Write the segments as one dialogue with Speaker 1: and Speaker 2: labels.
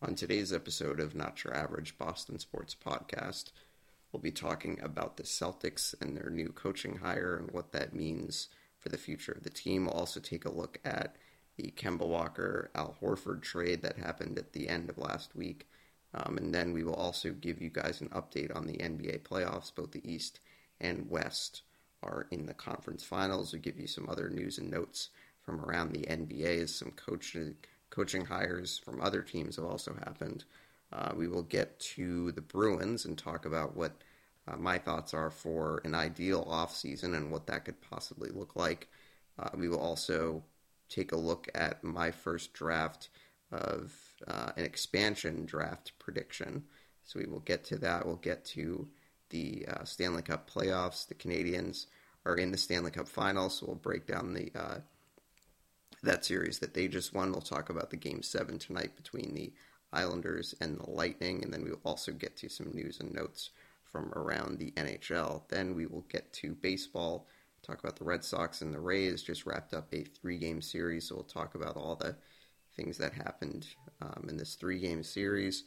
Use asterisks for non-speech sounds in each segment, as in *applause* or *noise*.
Speaker 1: On today's episode of Not Your Average Boston Sports Podcast, we'll be talking about the Celtics and their new coaching hire and what that means for the future of the team. We'll also take a look at the Kemba Walker Al Horford trade that happened at the end of last week. Um, and then we will also give you guys an update on the NBA playoffs. Both the East and West are in the conference finals. We'll give you some other news and notes from around the NBA some coaching coaching hires from other teams have also happened. Uh, we will get to the Bruins and talk about what uh, my thoughts are for an ideal offseason and what that could possibly look like. Uh, we will also take a look at my first draft of uh, an expansion draft prediction. So we will get to that. We'll get to the uh, Stanley Cup playoffs. The Canadiens are in the Stanley Cup final, so we'll break down the uh, that series that they just won. We'll talk about the game seven tonight between the Islanders and the Lightning, and then we will also get to some news and notes from around the NHL. Then we will get to baseball, talk about the Red Sox and the Rays. Just wrapped up a three game series, so we'll talk about all the things that happened um, in this three game series.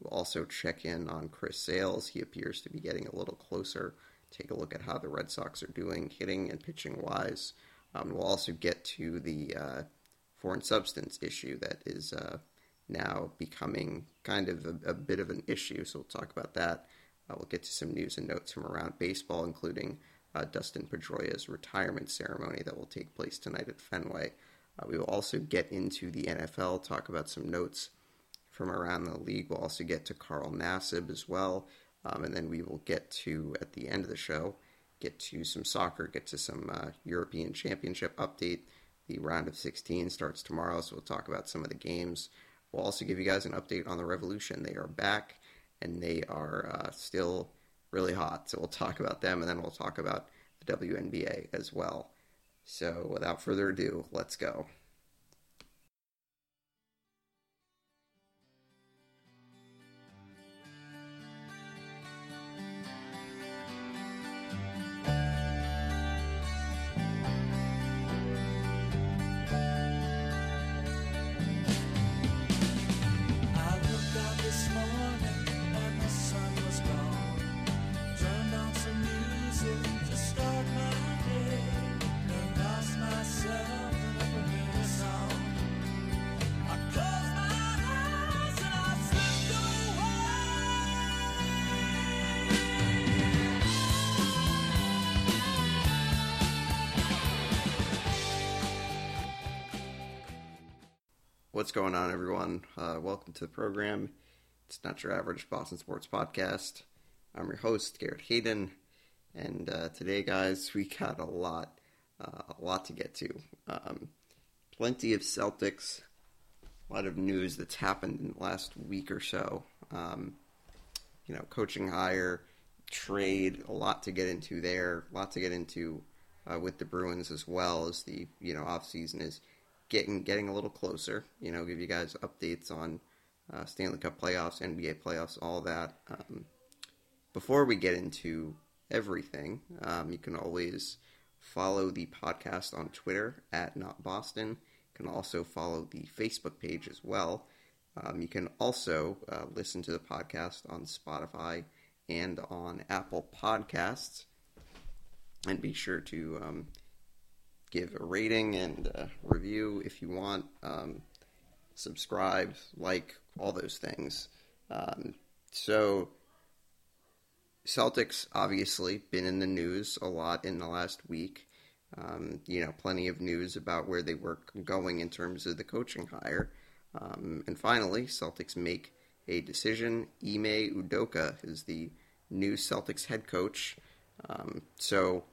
Speaker 1: We'll also check in on Chris Sales. He appears to be getting a little closer. Take a look at how the Red Sox are doing, hitting and pitching wise. Um, we'll also get to the uh, foreign substance issue that is uh, now becoming kind of a, a, bit of an issue. So we'll talk about that. Uh, we'll get to some news and notes from around baseball, including uh, Dustin Pedroia's retirement ceremony that will take place tonight at Fenway. Uh, we will also get into the NFL, talk about some notes from around the league. We'll also get to Carl Nassib as well. Um, and then we will get to, at the end of the show, get to some soccer, get to some uh, European Championship update. The round of 16 starts tomorrow, so we'll talk about some of the games. We'll also give you guys an update on the Revolution. They are back and they are uh, still really hot, so we'll talk about them and then we'll talk about the WNBA as well. So without further ado, let's go. Going on, everyone? Uh, welcome to the program. It's not your average Boston sports podcast. I'm your host, Garrett Hayden, and uh, today, guys, we got a lot, uh, a lot to get to. Um, plenty of Celtics, a lot of news that's happened in the last week or so. Um, you know, coaching hire, trade, a lot to get into there. A lot to get into uh, with the Bruins as well as the you know off season is getting getting a little closer. You know, give you guys updates on uh, Stanley Cup playoffs, NBA playoffs, all that. Um, before we get into everything, um, you can always follow the podcast on Twitter at Not Boston. You can also follow the Facebook page as well. Um, you can also uh, listen to the podcast on Spotify and on Apple Podcasts. And be sure to um, give a rating and a review if you want. Um, subscribe, like, all those things. Um, so, Celtics obviously been in the news a lot in the last week. Um, you know, plenty of news about where they were going in terms of the coaching hire. Um, and finally, Celtics make a decision. Ime Udoka is the new Celtics head coach. Um, so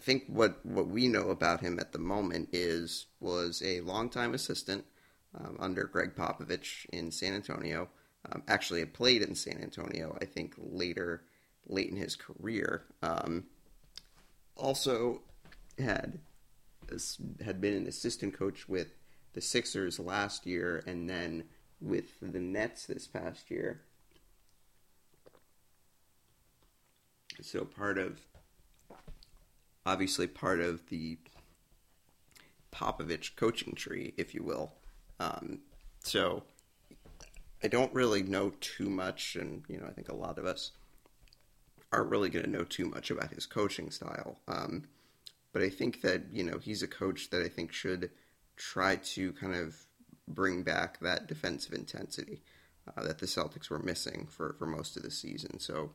Speaker 1: I think what, what we know about him at the moment is was a longtime assistant um, under Gregg Popovich in San Antonio. Um, actually, had played in San Antonio. I think later, late in his career. Um, also, had had been an assistant coach with the Sixers last year, and then with the Nets this past year. So part of obviously part of the Popovich coaching tree, if you will. Um, so I don't really know too much, and you know, I think a lot of us aren't really going to know too much about his coaching style. Um, but I think that you know he's a coach that I think should try to kind of bring back that defensive intensity uh, that the Celtics were missing for for most of the season. So.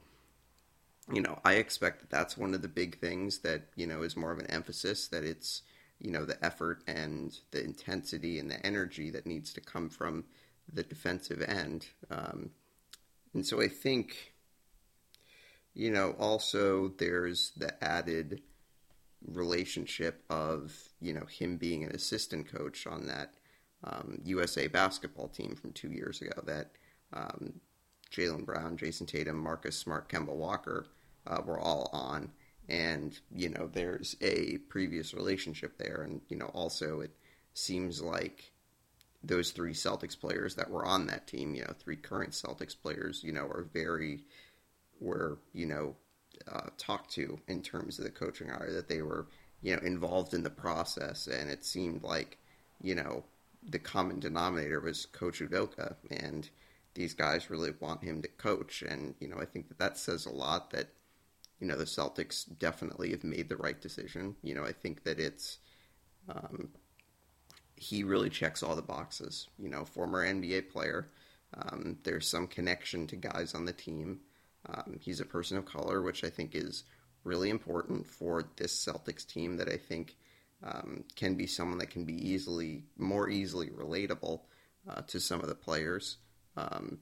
Speaker 1: You know, I expect that that's one of the big things that you know is more of an emphasis that it's you know the effort and the intensity and the energy that needs to come from the defensive end. Um, and so I think, you know, also there's the added relationship of, you know, him being an assistant coach on that um, USA basketball team from two years ago that um, Jaylen Brown, Jayson Tatum, Marcus Smart, Kemba Walker uh, were all on. And, you know, there's a previous relationship there. And, you know, also it seems like those three Celtics players that were on that team, you know, three current Celtics players, you know, are very were you know uh, talked to in terms of the coaching hire that they were you know involved in the process, and it seemed like you know the common denominator was Coach Udoka, and these guys really want him to coach, and you know I think that that says a lot that you know the Celtics definitely have made the right decision. You know I think that it's um, he really checks all the boxes. You know, former NBA player. Um, there's some connection to guys on the team. Um, he's a person of color, which I think is really important for this Celtics team. That I think um, can be someone that can be easily, more easily relatable uh, to some of the players. Um,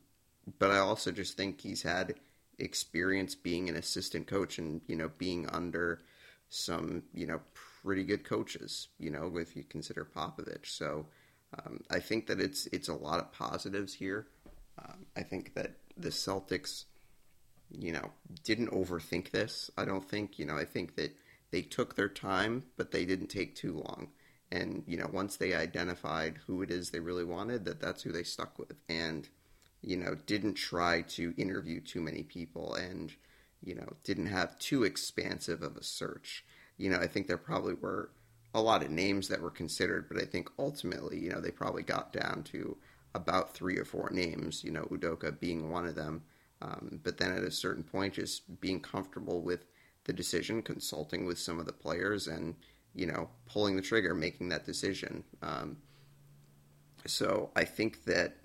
Speaker 1: but I also just think he's had experience being an assistant coach and you know being under some you know pretty good coaches, you know, if you consider Popovich. So um, I think that it's it's a lot of positives here. Um, I think that the Celtics, you know, didn't overthink this. I don't think, you know, I think that they took their time, but they didn't take too long. And you know, once they identified who it is they really wanted, that that's who they stuck with, and you know, didn't try to interview too many people, and you know, didn't have too expansive of a search you know, I think there probably were a lot of names that were considered, but I think ultimately, you know, they probably got down to about three or four names, you know, Udoka being one of them. Um, but then at a certain point, just being comfortable with the decision, consulting with some of the players, and, you know, pulling the trigger, making that decision. Um, so I think that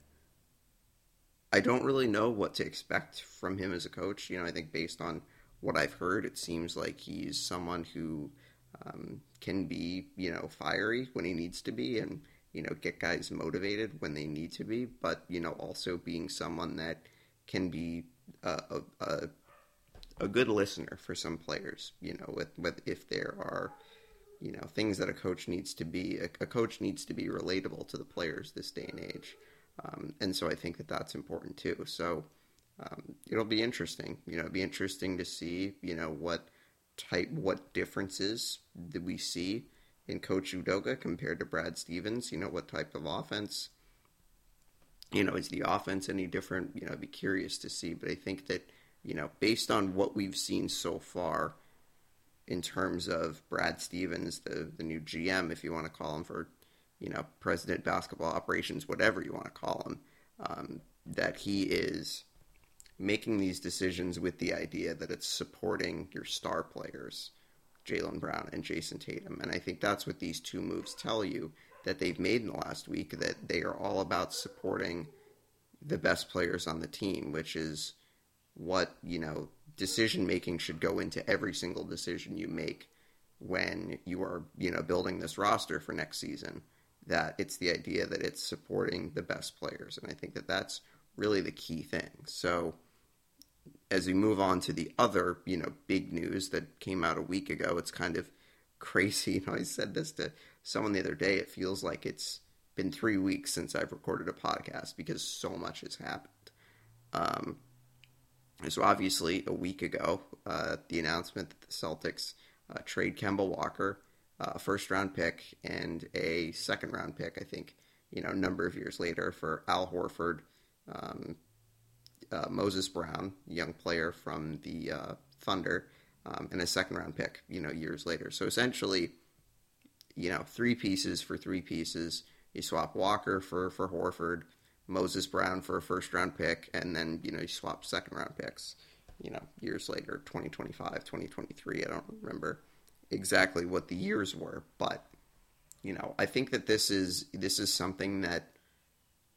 Speaker 1: I don't really know what to expect from him as a coach. You know, I think based on what I've heard, it seems like he's someone who um, can be, you know, fiery when he needs to be, and you know, get guys motivated when they need to be. But you know, also being someone that can be a, a, a good listener for some players. You know, with with if there are you know things that a coach needs to be, a, a coach needs to be relatable to the players this day and age. Um, and so I think that that's important too. So um, it'll be interesting. You know, it'll be interesting to see, you know, what type, what differences did we see in Coach Udoka compared to Brad Stevens? You know, what type of offense? You know, is the offense any different? You know, I'd be curious to see. But I think that, you know, based on what we've seen so far in terms of Brad Stevens, the, the new GM, if you want to call him for, you know, president basketball operations, whatever you want to call him, um, that he is making these decisions with the idea that it's supporting your star players, Jaylen Brown and Jayson Tatum. And I think that's what these two moves tell you that they've made in the last week that they are all about supporting the best players on the team, which is what, you know, decision making should go into every single decision you make when you are, you know, building this roster for next season. That it's the idea that it's supporting the best players. And I think that that's really the key thing. So, as we move on to the other, you know, big news that came out a week ago, it's kind of *laughs* crazy. You know, I said this to someone the other day. It feels like it's been three weeks since I've recorded a podcast because so much has happened. Um, so obviously, a week ago, uh, the announcement that the Celtics uh, trade Kemba Walker, uh, a first round pick and a second round pick, I think, you know, a number of years later for Al Horford, um, uh, Moses Brown, young player from the uh, Thunder, um, and a second round pick, you know, years later. So essentially, you know, three pieces for three pieces. You swap Walker for for Horford, Moses Brown for a first round pick, and then you know you swap second round picks. You know, years later, 2025, 2023. I don't remember exactly what the years were, but you know, I think that this is this is something that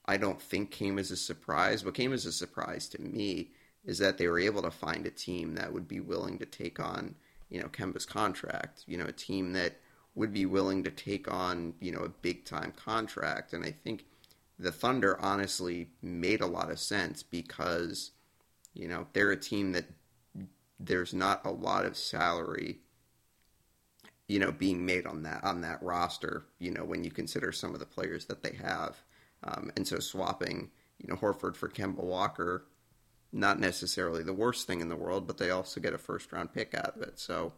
Speaker 1: I don't think came as a surprise. What came as a surprise to me is that they were able to find a team that would be willing to take on, you know, Kemba's contract. You know, a team that would be willing to take on, you know, a big time contract. And I think the Thunder honestly made a lot of sense because, you know, they're a team that there's not a lot of salary you know being made on that on that roster you know when you consider some of the players that they have. Um, and so swapping you know Horford for Kemba Walker not necessarily the worst thing in the world but they also get a first round pick out of it. So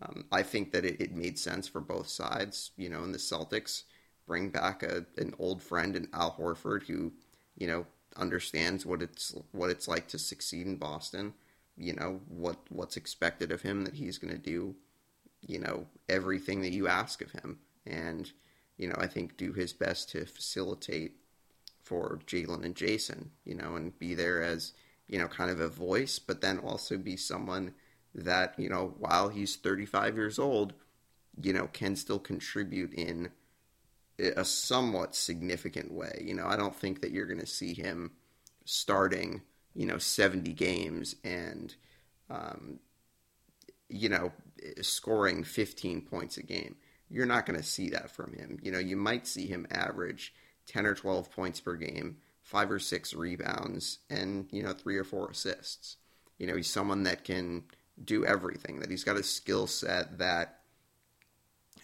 Speaker 1: um, I think that it, it, made sense for both sides you know and the Celtics bring back a, an old friend in Al Horford who you know understands what it's what it's like to succeed in Boston you know what what's expected of him that he's going to do you know, everything that you ask of him. And, you know, I think do his best to facilitate for Jaylen and Jayson, you know, and be there as, you know, kind of a voice, but then also be someone that, you know, while he's 35 years old, you know, can still contribute in a somewhat significant way. You know, I don't think that you're going to see him starting, you know, 70 games and, um, you know, scoring 15 points a game. You're not going to see that from him. You know, you might see him average 10 or 12 points per game, five or six rebounds, and, you know, three or four assists. You know, he's someone that can do everything, that he's got a skill set that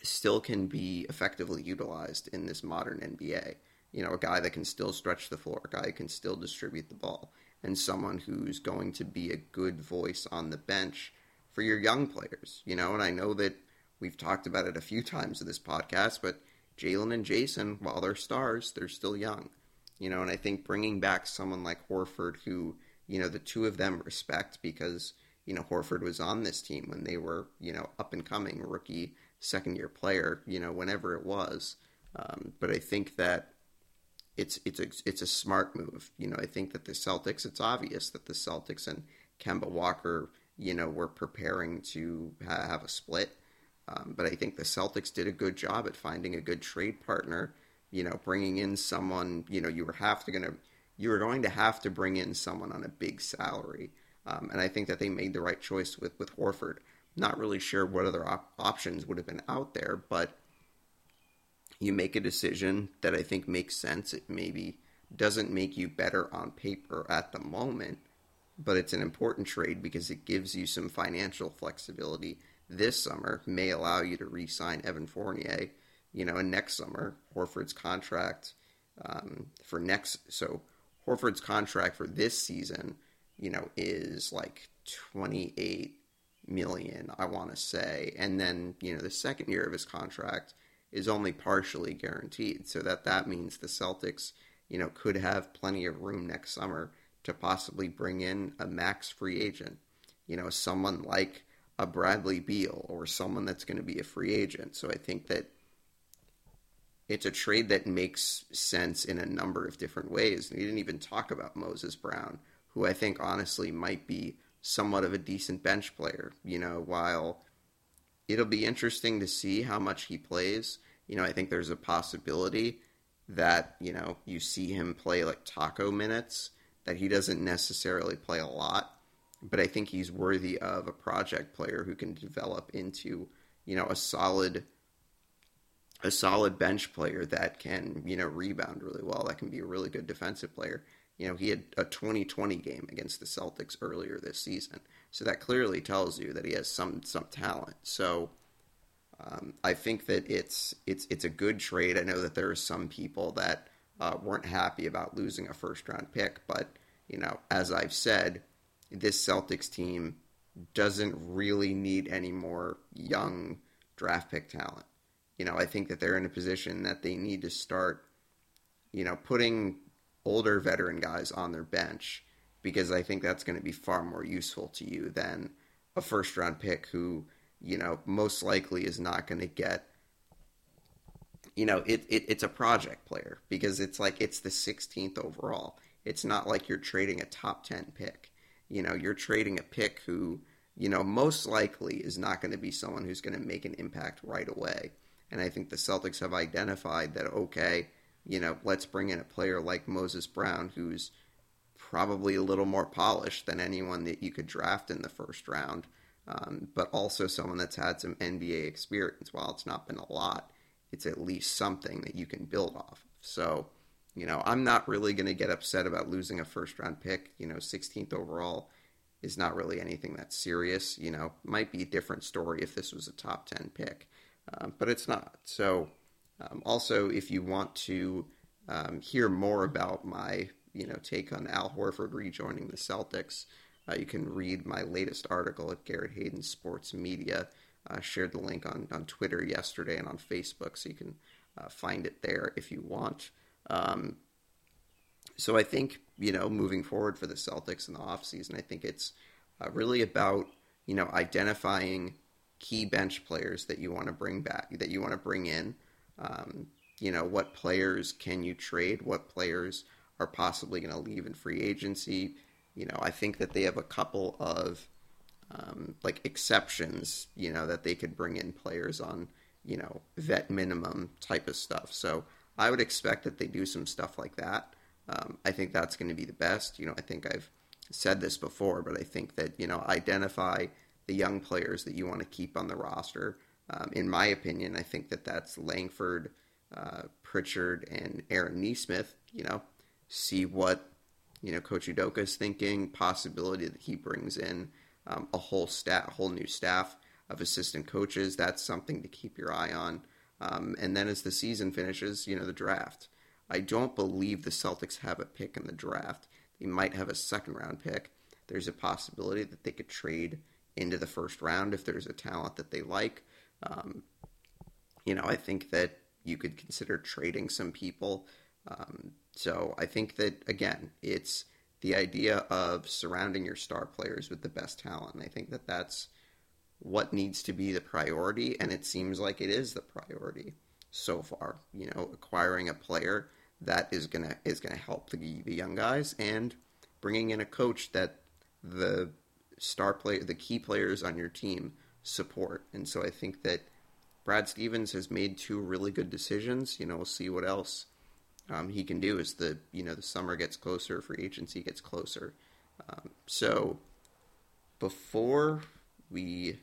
Speaker 1: still can be effectively utilized in this modern NBA. You know, a guy that can still stretch the floor, a guy who can still distribute the ball, and someone who's going to be a good voice on the bench for your young players, you know, and I know that we've talked about it a few times in this podcast, but Jaylen and Jayson, while they're stars, they're still young, you know, and I think bringing back someone like Horford, who, you know, the two of them respect because, you know, Horford was on this team when they were, you know, up and coming rookie, second year player, you know, whenever it was. Um, but I think that it's it's a it's a smart move. You know, I think that the Celtics. It's obvious that the Celtics and Kemba Walker you know, we're preparing to ha- have a split. Um, but I think the Celtics did a good job at finding a good trade partner. You know, bringing in someone. You know, you were have to gonna you were going to have to bring in someone on a big salary, um, and I think that they made the right choice with with Horford. Not really sure what other op- options would have been out there, but you make a decision that I think makes sense. It maybe doesn't make you better on paper at the moment, but it's an important trade because it gives you some financial flexibility this summer, may allow you to re sign Evan Fournier, you know, and next summer, Horford's contract um, for next, so Horford's contract for this season, you know, is like 28 million, I want to say. And then, you know, the second year of his contract is only partially guaranteed. So that that means the Celtics, you know, could have plenty of room next summer to possibly bring in a max free agent. You know, someone like a Bradley Beal or someone that's going to be a free agent. So I think that it's a trade that makes sense in a number of different ways. And we didn't even talk about Moses Brown, who I think honestly might be somewhat of a decent bench player. You know, while it'll be interesting to see how much he plays, you know, I think there's a possibility that, you know, you see him play like taco minutes that he doesn't necessarily play a lot, but I think he's worthy of a project player who can develop into, you know, a solid a solid bench player that can, you know, rebound really well, that can be a really good defensive player. You know, he had a 2020 game against the Celtics earlier this season. So that clearly tells you that he has some some talent. So um, I think that it's it's it's a good trade. I know that there are some people that uh, weren't happy about losing a first round pick. But, you know, as I've said, this Celtics team doesn't really need any more young draft pick talent. You know, I think that they're in a position that they need to start, you know, putting older veteran guys on their bench because I think that's going to be far more useful to you than a first round pick who, you know, most likely is not going to get you know, it, it it's a project player because it's like it's the 16th overall. It's not like you're trading a top 10 pick. You know, you're trading a pick who, you know, most likely is not going to be someone who's going to make an impact right away. And I think the Celtics have identified that, okay, you know, let's bring in a player like Moses Brown, who's probably a little more polished than anyone that you could draft in the first round, um, but also someone that's had some NBA experience. While it's not been a lot, it's at least something that you can build off. So, you know, I'm not really going to get upset about losing a first round pick. You know, 16th overall is not really anything that's serious. You know, might be a different story if this was a top 10 pick, um, but it's not. So, um, also, if you want to um, hear more about my, you know, take on Al Horford rejoining the Celtics, uh, you can read my latest article at Garrett Hayden Sports Media. Uh, shared the link on, on Twitter yesterday and on Facebook, so you can uh, find it there if you want. Um, so I think, you know, moving forward for the Celtics in the offseason, I think it's uh, really about, you know, identifying key bench players that you want to bring back, that you want to bring in. Um, you know, what players can you trade? What players are possibly going to leave in free agency? You know, I think that they have a couple of um, like exceptions, you know, that they could bring in players on, you know, vet minimum type of stuff. So I would expect that they do some stuff like that. Um, I think that's going to be the best. You know, I think I've said this before, but I think that, you know, identify the young players that you want to keep on the roster. Um, in my opinion, I think that that's Langford, uh, Pritchard, and Aaron Nesmith. You know, see what, you know, Coach Udoka is thinking, possibility that he brings in um, a whole staff, whole new staff of assistant coaches. That's something to keep your eye on. Um, and then as the season finishes, you know, the draft. I don't believe the Celtics have a pick in the draft. They might have a second round pick. There's a possibility that they could trade into the first round if there's a talent that they like. Um, you know, I think that you could consider trading some people. Um, so I think that, again, it's the idea of surrounding your star players with the best talent. And I think that that's what needs to be the priority, and it seems like it is the priority so far. You know, acquiring a player that is gonna is gonna help the the young guys, and bringing in a coach that the star player, the key players on your team support. And so I think that Brad Stevens has made two really good decisions. You know, we'll see what else um, he can do as the you know the summer gets closer, free agency gets closer. Um, so before we,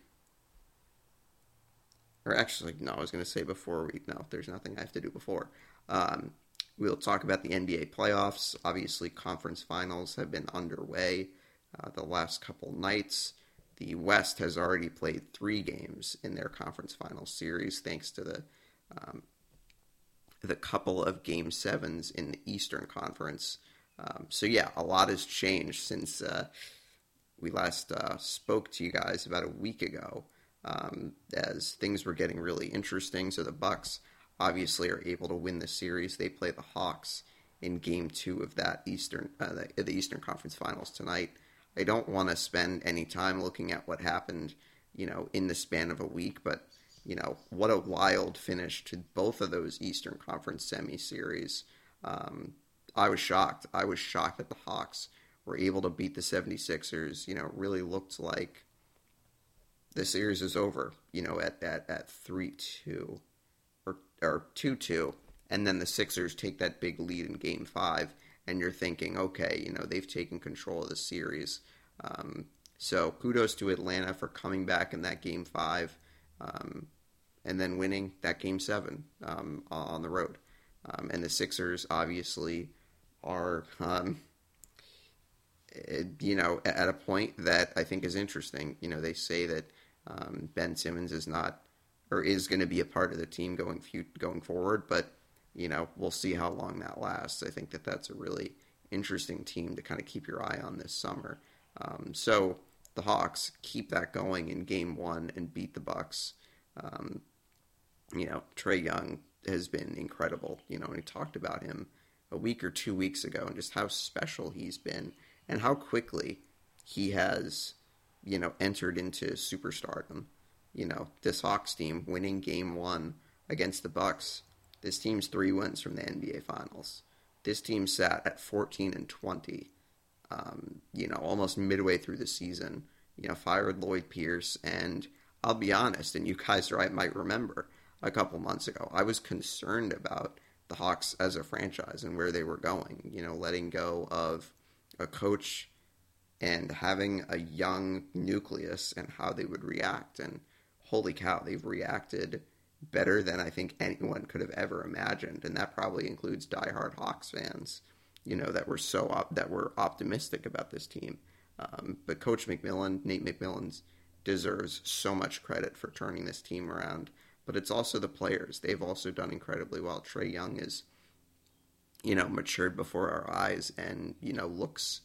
Speaker 1: or actually, no, I was going to say before we. No, there's nothing I have to do before. Um, we'll talk about the NBA playoffs. Obviously, conference finals have been underway uh, the last couple nights. The West has already played three games in their conference final series, thanks to the um, the couple of game sevens in the Eastern Conference. Um, so yeah, a lot has changed since uh, we last uh, spoke to you guys about a week ago. Um, as things were getting really interesting, so the Bucks obviously are able to win the series. They play the Hawks in Game Two of that Eastern uh, the, the Eastern Conference Finals tonight. I don't want to spend any time looking at what happened, you know, in the span of a week, but you know, what a wild finish to both of those Eastern Conference semi series. Um, I was shocked. I was shocked that the Hawks were able to beat the 76ers. You know, really looked like the series is over, you know, at, at, at 3 2 or, or 2 2. And then the Sixers take that big lead in game five. And you're thinking, okay, you know, they've taken control of the series. Um, so kudos to Atlanta for coming back in that game five um, and then winning that game seven um, on the road. Um, and the Sixers obviously are, um, eh, you know, at a point that I think is interesting. You know, they say that um, Ben Simmons is not or is going to be a part of the team going going forward, but you know, we'll see how long that lasts. I think that that's a really interesting team to kind of keep your eye on this summer. Um, so the Hawks keep that going in Game One and beat the Bucks. Um, you know, Trae Young has been incredible. You know, and we talked about him a week or two weeks ago and just how special he's been and how quickly he has, you know, entered into superstardom. You know, this Hawks team winning Game One against the Bucks This team's three wins from the NBA Finals. This team sat at 14 and 20, um, you know, almost midway through the season. You know, fired Lloyd Pierce, and I'll be honest, and you guys are right might remember a couple months ago, I was concerned about the Hawks as a franchise and where they were going. You know, letting go of a coach and having a young nucleus and how they would react. And holy cow, they've reacted better than I think anyone could have ever imagined, and that probably includes diehard Hawks fans. You know that were so op- that were optimistic about this team. Um, but Coach McMillan, Nate McMillan, deserves so much credit for turning this team around. But it's also the players; they've also done incredibly well. Trae Young is, you know, matured before our eyes, and you know looks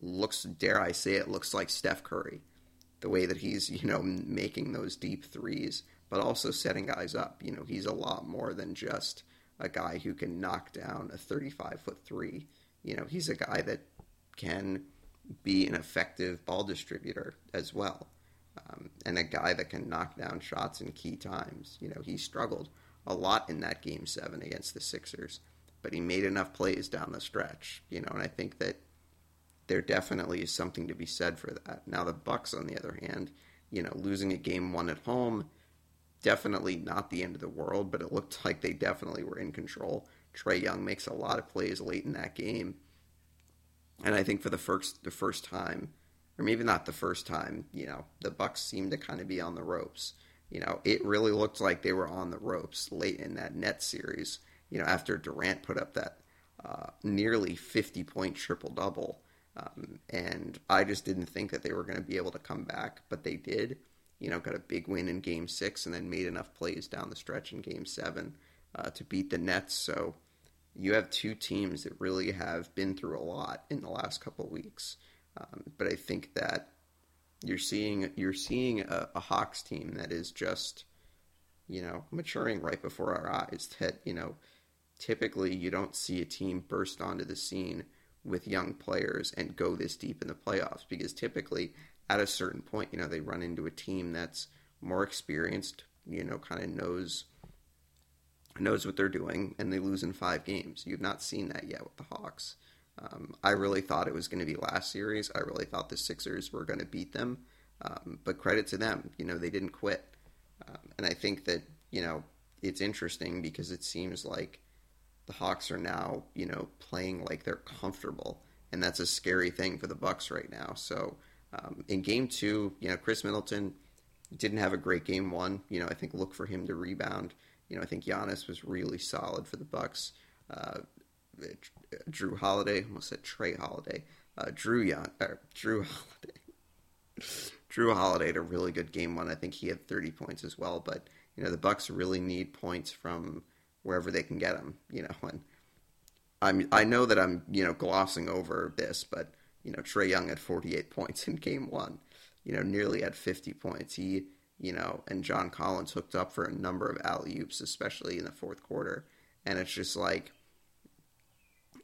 Speaker 1: looks dare I say it looks like Steph Curry, the way that he's you know making those deep threes but also setting guys up. You know, he's a lot more than just a guy who can knock down a 35 foot three. You know, he's a guy that can be an effective ball distributor as well. Um, and a guy that can knock down shots in key times. You know, he struggled a lot in that game seven against the Sixers, but he made enough plays down the stretch. You know, and I think that there definitely is something to be said for that. Now the Bucks, on the other hand, you know, losing a game one at home definitely not the end of the world, but it looked like they definitely were in control. Trae Young makes a lot of plays late in that game. And I think for the first the first time, or maybe not the first time, you know, the Bucks seemed to kind of be on the ropes. You know, it really looked like they were on the ropes late in that net series. You know, after Durant put up that uh, nearly 50 point triple double. Um, and I just didn't think that they were going to be able to come back, but they did you know, got a big win in game six and then made enough plays down the stretch in game seven uh, to beat the Nets. So you have two teams that really have been through a lot in the last couple weeks. Um, but I think that you're seeing you're seeing a, a Hawks team that is just you know maturing right before our eyes. That you know typically you don't see a team burst onto the scene with young players and go this deep in the playoffs because typically at a certain point, you know, they run into a team that's more experienced, you know, kind of knows knows what they're doing, and they lose in five games. You've not seen that yet with the Hawks. Um, I really thought it was going to be last series. I really thought the Sixers were going to beat them, um, but credit to them, you know, they didn't quit. Um, and I think that you know it's interesting because it seems like the Hawks are now, you know, playing like they're comfortable, and that's a scary thing for the Bucks right now. So um, in game two, you know, Khris Middleton didn't have a great game one. You know, I think look for him to rebound. You know, I think Giannis was really solid for the Bucks. Uh, Jrue Holiday, almost said Trey Holiday. Uh, Drew Young, uh, Jrue Holiday. Jrue Holiday had a really good game one. I think he had 30 points as well. But you know, the Bucks really need points from wherever they can get them. You know, and I'm I know that I'm you know glossing over this, but you know, Trae Young had 48 *laughs* points in game one, you know, nearly had 50 points. He, you know, and John Collins hooked up for a number of alley oops, especially in the fourth quarter. And it's just like,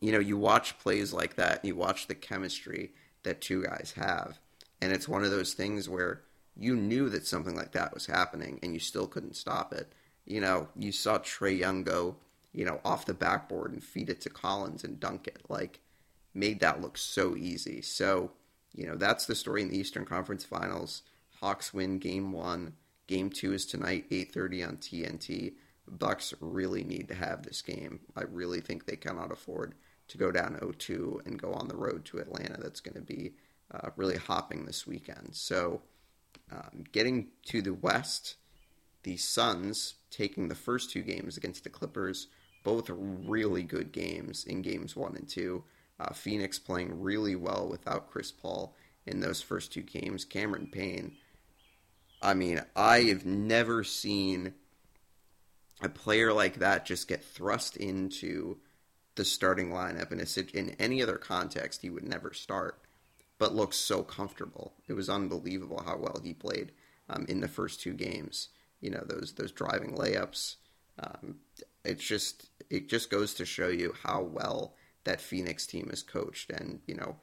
Speaker 1: you know, you watch plays like that, and you watch the chemistry that two guys have. And it's one of those things where you knew that something like that was happening and you still couldn't stop it. You know, you saw Trae Young go, you know, off the backboard and feed it to Collins and dunk it. Like, made that look so easy. So, you know, that's the story in the Eastern Conference Finals. Hawks win game one. Game two is tonight, 8.30 on TNT. Bucks really need to have this game. I really think they cannot afford to go down 0-2 and go on the road to Atlanta. That's going to be uh, really hopping this weekend. So, um, getting to the West, the Suns taking the first two games against the Clippers, both really good games in games one and two. Uh, Phoenix playing really well without Chris Paul in those first two games. Cameron Payne. I mean, I have never seen a player like that just get thrust into the starting lineup in a in any other context he would never start, but looks so comfortable. It was unbelievable how well he played um, in the first two games. You know those those driving layups. Um, it's just it just goes to show you how well that Phoenix team is coached and, you know,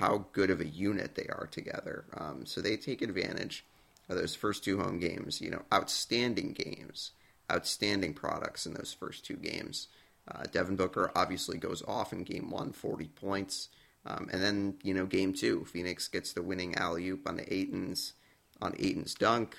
Speaker 1: how good of a unit they are together. Um, so they take advantage of those first two home games, you know, outstanding games. outstanding products in those first two games. Uh, Devin Booker obviously goes off in game one, 40 points. Um, and then, you know, game two, Phoenix gets the winning alley oop on the Ayton's on Ayton's dunk.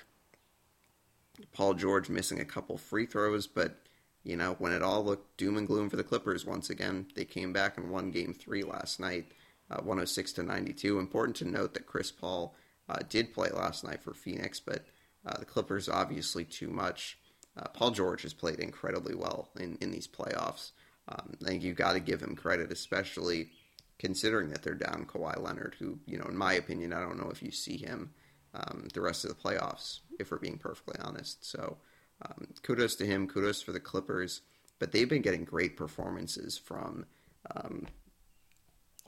Speaker 1: Paul George missing a couple free throws, but you know, when it all looked doom and gloom for the Clippers once again, they came back and won game three last night, uh, 106 to 92. Important to note that Chris Paul uh, did play last night for Phoenix, but uh, the Clippers obviously too much. Uh, Paul George has played incredibly well in, in these playoffs. Um, I think you've got to give him credit, especially considering that they're down Kawhi Leonard, who, you know, in my opinion, I don't know if you see him um, the rest of the playoffs, if we're being perfectly honest. So um, kudos to him, kudos for the Clippers. But they've been getting great performances from um,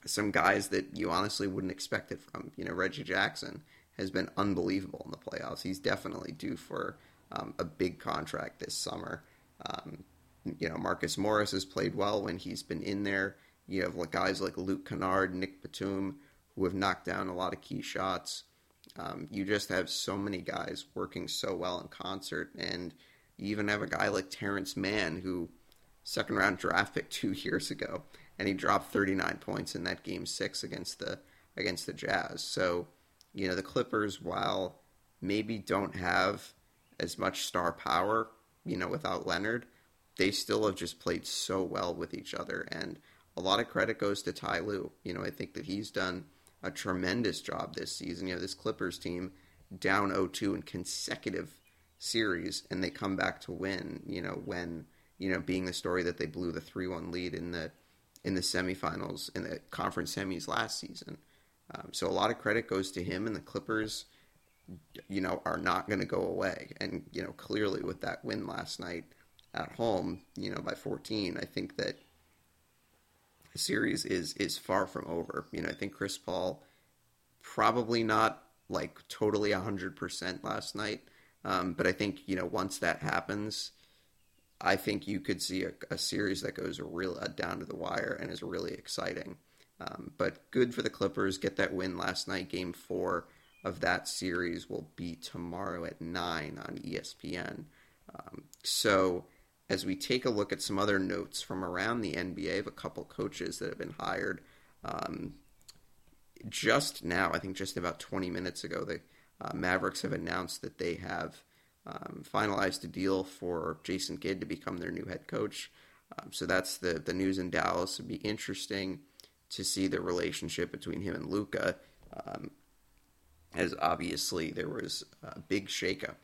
Speaker 1: some guys that you honestly wouldn't expect it from. You know, Reggie Jackson has been unbelievable in the playoffs. He's definitely due for um, a big contract this summer. Um, you know, Marcus Morris has played well when he's been in there. You have guys like Luke Kennard, Nick Batum, who have knocked down a lot of key shots. Um, you just have so many guys working so well in concert, and you even have a guy like Terance Mann, who second round draft pick *laughs* two years ago, and he dropped 39 points in that game six against the against the Jazz. So, you know, the Clippers, while maybe don't have as much star power, you know, without Leonard, they still have just played so well with each other, and a lot of credit goes to Ty Lue. You know, I think that he's done a tremendous job this season. You know, this Clippers team down 0-2 in consecutive series, and they come back to win. You know, when you know being the story that they blew the 3-1 lead in the in the semifinals in the conference semis last season. Um, so a lot of credit goes to him and the Clippers. You know, are not going to go away, and you know clearly with that win last night at home, you know by 14, I think that the series is is far from over. You know, I think Chris Paul probably not like totally 100% last night. Um, but I think, you know, once that happens, I think you could see a, a series that goes real uh, down to the wire and is really exciting. Um, but good for the Clippers. Get that win last night. Game four of that series will be tomorrow at 9 on ESPN. Um, so as we take a look at some other notes from around the NBA of a couple coaches that have been hired. Um, just now, I think just about 20 minutes ago, the uh, Mavericks have announced that they have um, finalized a deal for Jason Kidd to become their new head coach. Um, so that's the, the news in Dallas. It'd be interesting to see the relationship between him and Luka. Um, as obviously there was a big shakeup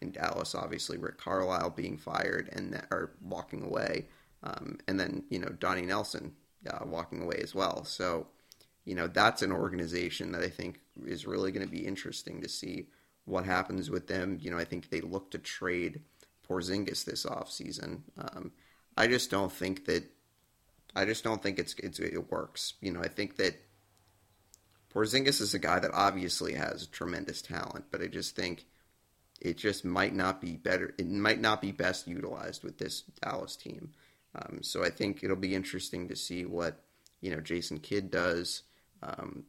Speaker 1: in Dallas, obviously Rick Carlisle being fired and that, or walking away, um, and then you know Donnie Nelson uh, walking away as well. So you know that's an organization that I think is really going to be interesting to see what happens with them. You know, I think they look to trade Porzingis this offseason. Um, I just don't think that. I just don't think it's, it's it works. You know, I think that Porzingis is a guy that obviously has tremendous talent, but I just think it just might not be better. It might not be best utilized with this Dallas team. Um, so I think it'll be interesting to see what you know Jason Kidd does. Um,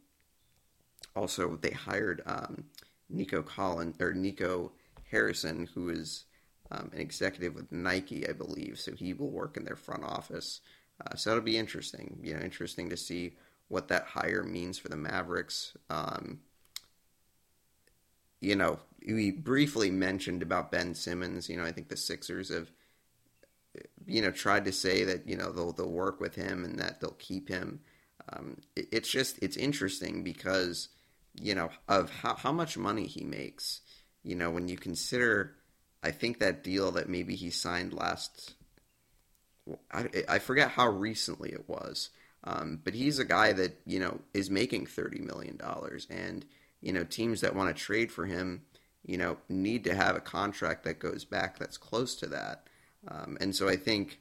Speaker 1: also, they hired um, Nico Collin or Nico Harrison, who is um, an executive with Nike, I believe. So he will work in their front office. Uh, so it'll be interesting. You know, interesting to see what that hire means for the Mavericks. Um, you know, we briefly mentioned about Ben Simmons. You know, I think the Sixers have, you know, tried to say that you know they'll they'll work with him and that they'll keep him. Um, it, it's just it's interesting because you know of how how much money he makes. You know, when you consider, I think that deal that maybe he signed last. I, I forget how recently it was, um, but he's a guy that you know is making thirty million dollars, and you know teams that want to trade for him you know, need to have a contract that goes back that's close to that. Um, and so I think,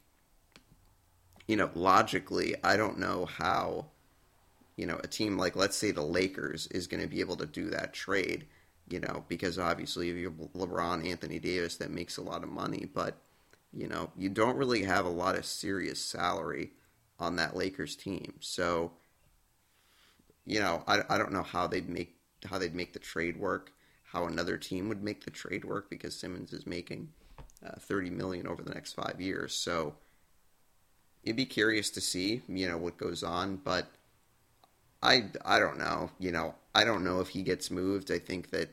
Speaker 1: you know, logically, I don't know how, you know, a team like, let's say the Lakers is going to be able to do that trade, you know, because obviously you have LeBron, Anthony Davis, that makes a lot of money, but, you know, you don't really have a lot of serious salary on that Lakers team. So, you know, I, I don't know how they'd make how they'd make the trade work how another team would make the trade work because Simmons is making uh, 30 million over the next five years. So you'd be curious to see, you know, what goes on, but I, I don't know. You know, I don't know if he gets moved. I think that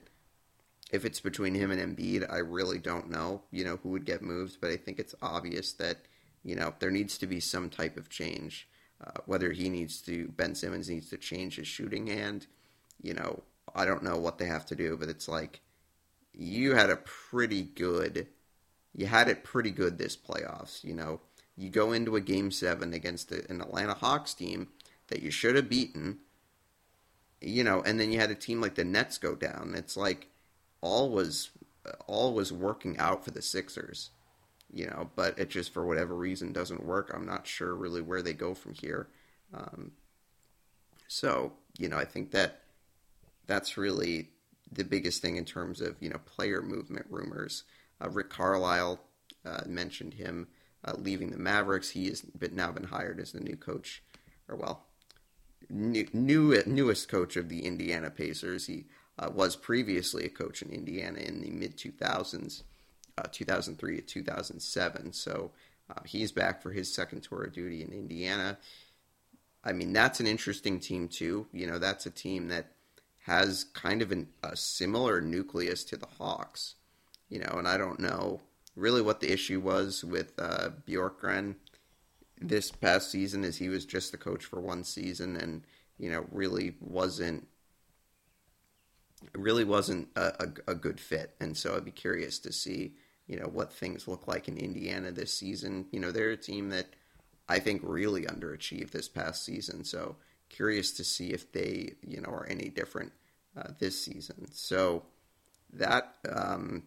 Speaker 1: if it's between him and Embiid, I really don't know, you know, who would get moved, but I think it's obvious that, you know, there needs to be some type of change. Uh, whether he needs to, Ben Simmons needs to change his shooting hand, you know, I don't know what they have to do, but it's like you had a pretty good, you had it pretty good this playoffs. You know, you go into a game seven against an Atlanta Hawks team that you should have beaten, you know, and then you had a team like the Nets go down. It's like all was all was working out for the Sixers, you know, but it just for whatever reason doesn't work. I'm not sure really where they go from here. Um, so you know, I think that that's really the biggest thing in terms of you know player movement rumors. Uh, Rick Carlisle uh, mentioned him uh, leaving the Mavericks. He has been, now been hired as the new coach, or well, new, new newest coach of the Indiana Pacers. He uh, was previously a coach in Indiana in the mid 2000s, uh, 2003 to 2007. So uh, he's back for his second tour of duty in Indiana. I mean, that's an interesting team too. You know, that's a team that has kind of an, a similar nucleus to the Hawks. You know, and I don't know really what the issue was with uh, Bjorkgren this past season, as he was just the coach for one season, and you know, really wasn't really wasn't a, a, a good fit. And so I'd be curious to see you know what things look like in Indiana this season. You know, they're a team that I think really underachieved this past season. So curious to see if they, you know, are any different uh, this season. So that um,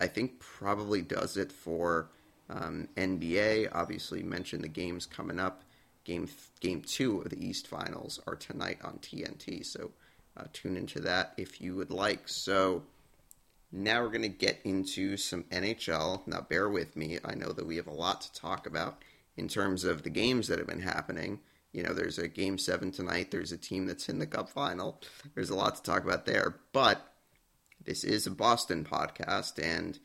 Speaker 1: I think probably does it for um, NBA. Obviously, mentioned the games coming up. Game game two of the East Finals are tonight on TNT. So uh, tune into that if you would like. So now we're going to get into some NHL. Now, bear with me. I know that we have a lot to talk about in terms of the games that have been happening. You know, there's a game seven tonight. There's a team that's in the cup final. There's a lot to talk about there. But this is a Boston podcast, and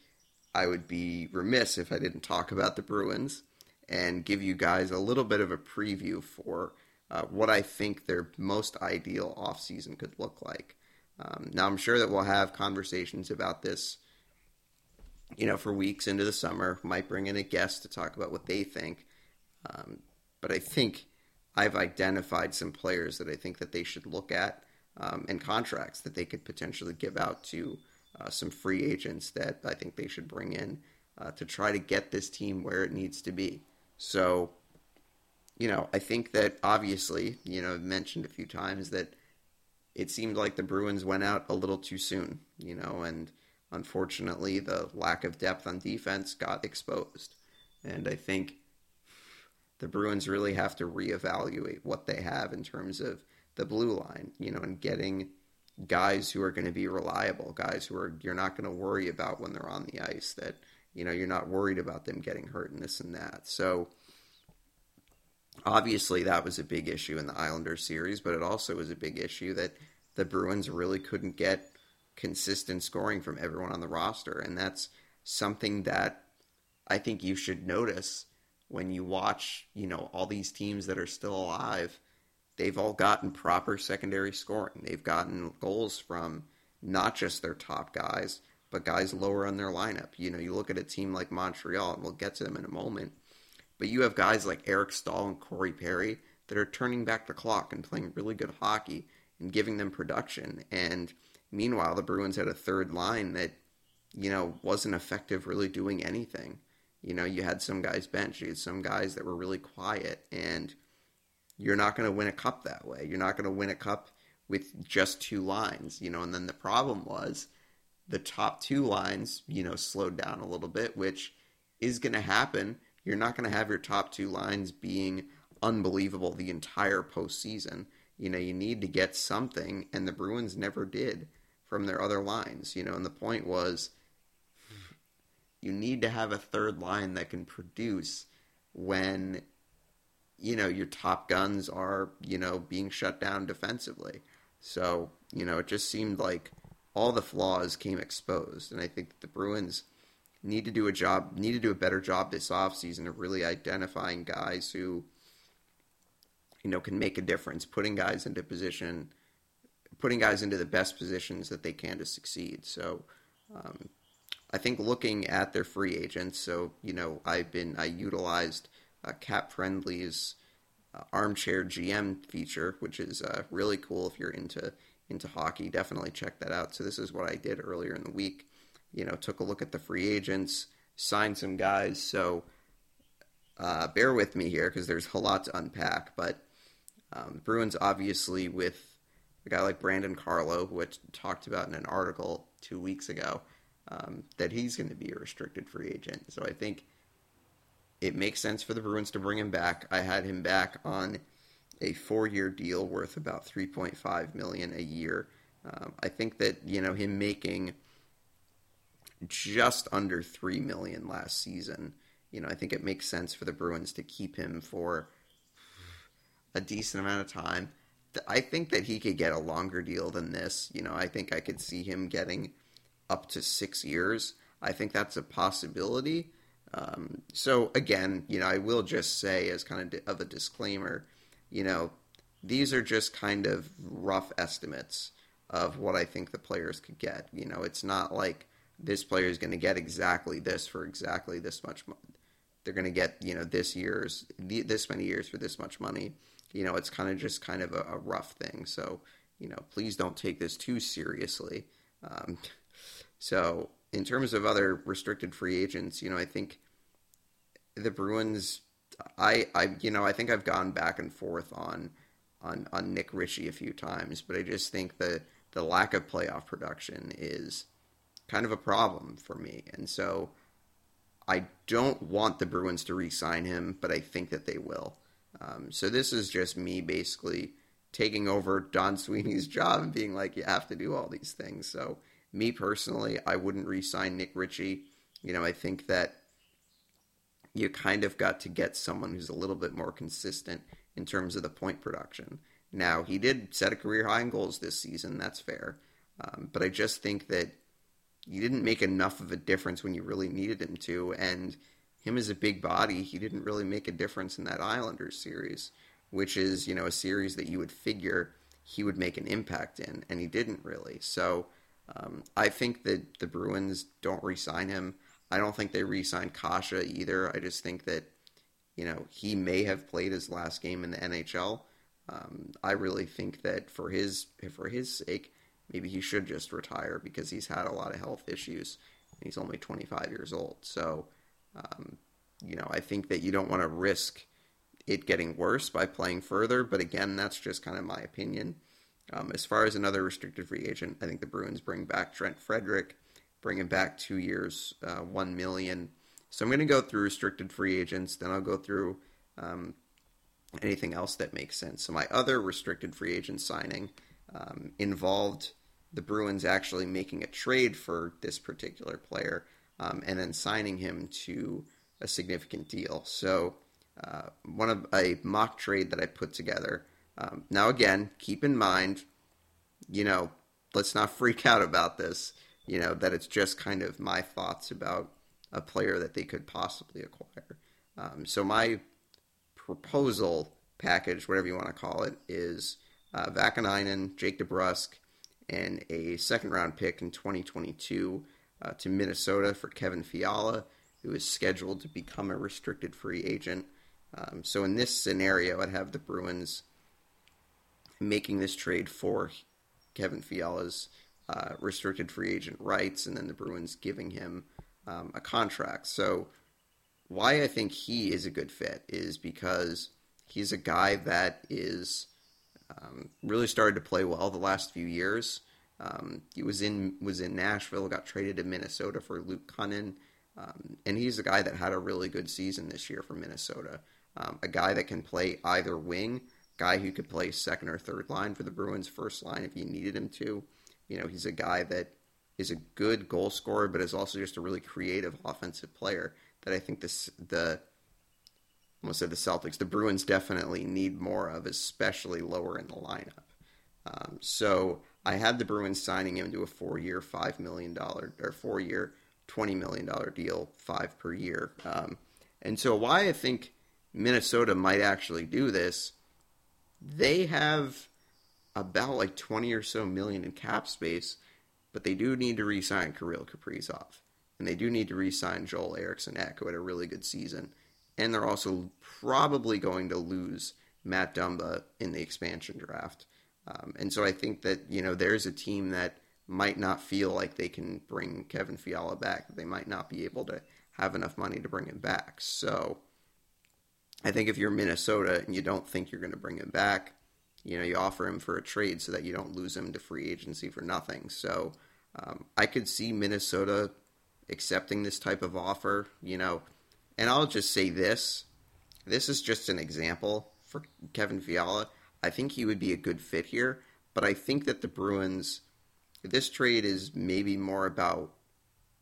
Speaker 1: I would be remiss if I didn't talk about the Bruins and give you guys a little bit of a preview for uh, what I think their most ideal offseason could look like. Um, now, I'm sure that we'll have conversations about this, you know, for weeks into the summer. Might bring in a guest to talk about what they think. Um, but I think I've identified some players that I think that they should look at um, and contracts that they could potentially give out to uh, some free agents that I think they should bring in uh, to try to get this team where it needs to be. So, you know, I think that obviously, you know, I've mentioned a few times that it seemed like the Bruins went out a little too soon, you know, and unfortunately the lack of depth on defense got exposed. And I think the Bruins really have to reevaluate what they have in terms of the blue line, you know, and getting guys who are going to be reliable, guys who are you're not going to worry about when they're on the ice that you know you're not worried about them getting hurt and this and that. So obviously that was a big issue in the Islanders series, but it also was a big issue that the Bruins really couldn't get consistent scoring from everyone on the roster, and that's something that I think you should notice when you watch, you know, all these teams that are still alive, they've all gotten proper secondary scoring. They've gotten goals from not just their top guys, but guys lower on their lineup. You know, you look at a team like Montreal, and we'll get to them in a moment, but you have guys like Eric Staal and Corey Perry that are turning back the clock and playing really good hockey and giving them production. And meanwhile, the Bruins had a third line that, you know, wasn't effective really doing anything. You know, you had some guys bench, you had some guys that were really quiet, and you're not going to win a cup that way. You're not going to win a cup with just two lines, you know. And then the problem was the top two lines, you know, slowed down a little bit, which is going to happen. You're not going to have your top two lines being unbelievable the entire postseason. You know, you need to get something, and the Bruins never did from their other lines, you know. And the point was you need to have a third line that can produce when you know your top guns are you know being shut down defensively so you know it just seemed like all the flaws came exposed and i think the bruins need to do a job, need to do a better job this offseason of really identifying guys who, you know, can make a difference, putting guys into position, putting guys into the best positions that they can to succeed. So, um, I think looking at their free agents, so you know, I've been I utilized uh, CapFriendly's uh, armchair GM feature, which is uh, really cool if you're into into hockey. Definitely check that out. So this is what I did earlier in the week. You know, took a look at the free agents, signed some guys. So uh, bear with me here because there's a lot to unpack. But um, Bruins, obviously, with a guy like Brandon Carlo, which talked about in an article two weeks ago, um, that he's going to be a restricted free agent. So I think it makes sense for the Bruins to bring him back. I had him back on a four-year deal worth about 3.5 million a year. Um, I think that you know him making just under three million last season. You know, I think it makes sense for the Bruins to keep him for a decent amount of time. I think that he could get a longer deal than this. You know, I think I could see him getting up to six years. I think that's a possibility. Um, so again, you know, I will just say as kind of of a disclaimer, you know, these are just kind of rough estimates of what I think the players could get. You know, it's not like this player is going to get exactly this for exactly this much money. They're going to get, you know, this year's this many years for this much money. You know, it's kind of just kind of a, a rough thing. So, you know, please don't take this too seriously. Um, so, in terms of other restricted free agents, you know, I think the Bruins. I, I, you know, I think I've gone back and forth on, on, on Nick Ritchie a few times, but I just think the the lack of playoff production is kind of a problem for me, and so I don't want the Bruins to re-sign him, but I think that they will. Um, so this is just me basically taking over Don Sweeney's *laughs* job and being like, you have to do all these things. So me personally, I wouldn't re-sign Nick Ritchie. You know, I think that you kind of got to get someone who's a little bit more consistent in terms of the point production. Now, he did set a career high in goals this season, that's fair. Um, but I just think that you didn't make enough of a difference when you really needed him to. And him as a big body, he didn't really make a difference in that Islanders series, which is, you know, a series that you would figure he would make an impact in, and he didn't really. So um, I think that the Bruins don't re-sign him. I don't think they re-sign Kase either. I just think that you know he may have played his last game in the NHL. Um, I really think that for his for his sake, maybe he should just retire because he's had a lot of health issues and he's only 25 years old. So, um, you know, I think that you don't want to risk it getting worse by playing further. But again, that's just kind of my opinion. Um, as far as another restricted free agent, I think the Bruins bring back Trent Frederic, bring him back two years, uh, one million. So I'm going to go through restricted free agents, then I'll go through um, anything else that makes sense. So my other restricted free agent signing um, involved the Bruins actually making a trade for this particular player um, and then signing him to a significant deal. So uh, one of a mock trade that I put together um, now, again, keep in mind, you know, let's not freak out about this. You know that it's just kind of my thoughts about a player that they could possibly acquire. Um, so my proposal package, whatever you want to call it, is uh, Vaakanainen, Jake DeBrusk, and a second round pick in 2022 uh, to Minnesota for Kevin Fiala, who is scheduled to become a restricted free agent. Um, so in this scenario, I'd have the Bruins making this trade for Kevin Fiala's uh, restricted free agent rights, and then the Bruins giving him um, a contract. So, why I think he is a good fit is because he's a guy that is um, really started to play well the last few years. Um, he was in was in Nashville, got traded to Minnesota for Luke Kunin, um, and he's a guy that had a really good season this year for Minnesota. Um, a guy that can play either wing, guy who could play second or third line for the Bruins first line if you needed him to. You know, he's a guy that is a good goal scorer, but is also just a really creative offensive player that I think this the Almost said the Celtics, the Bruins definitely need more of, especially lower in the lineup. Um, so I had the Bruins signing him to a four-year, five million dollar or four-year, $20 million deal, five per year. Um, and so, why I think Minnesota might actually do this, they have about like 20 or so million in cap space, but they do need to re sign Kirill Kaprizov. And they do need to re sign Joel Eriksson Ek, who had a really good season. And they're also probably going to lose Matt Dumba in the expansion draft. Um, and so I think that, you know, there's a team that might not feel like they can bring Kevin Fiala back. They might not be able to have enough money to bring him back. So I think if you're Minnesota and you don't think you're going to bring him back, you know, you offer him for a trade so that you don't lose him to free agency for nothing. So um, I could see Minnesota accepting this type of offer, you know, and I'll just say this this is just an example for Kevin Fiala. I think he would be a good fit here, but I think that the Bruins, this trade is maybe more about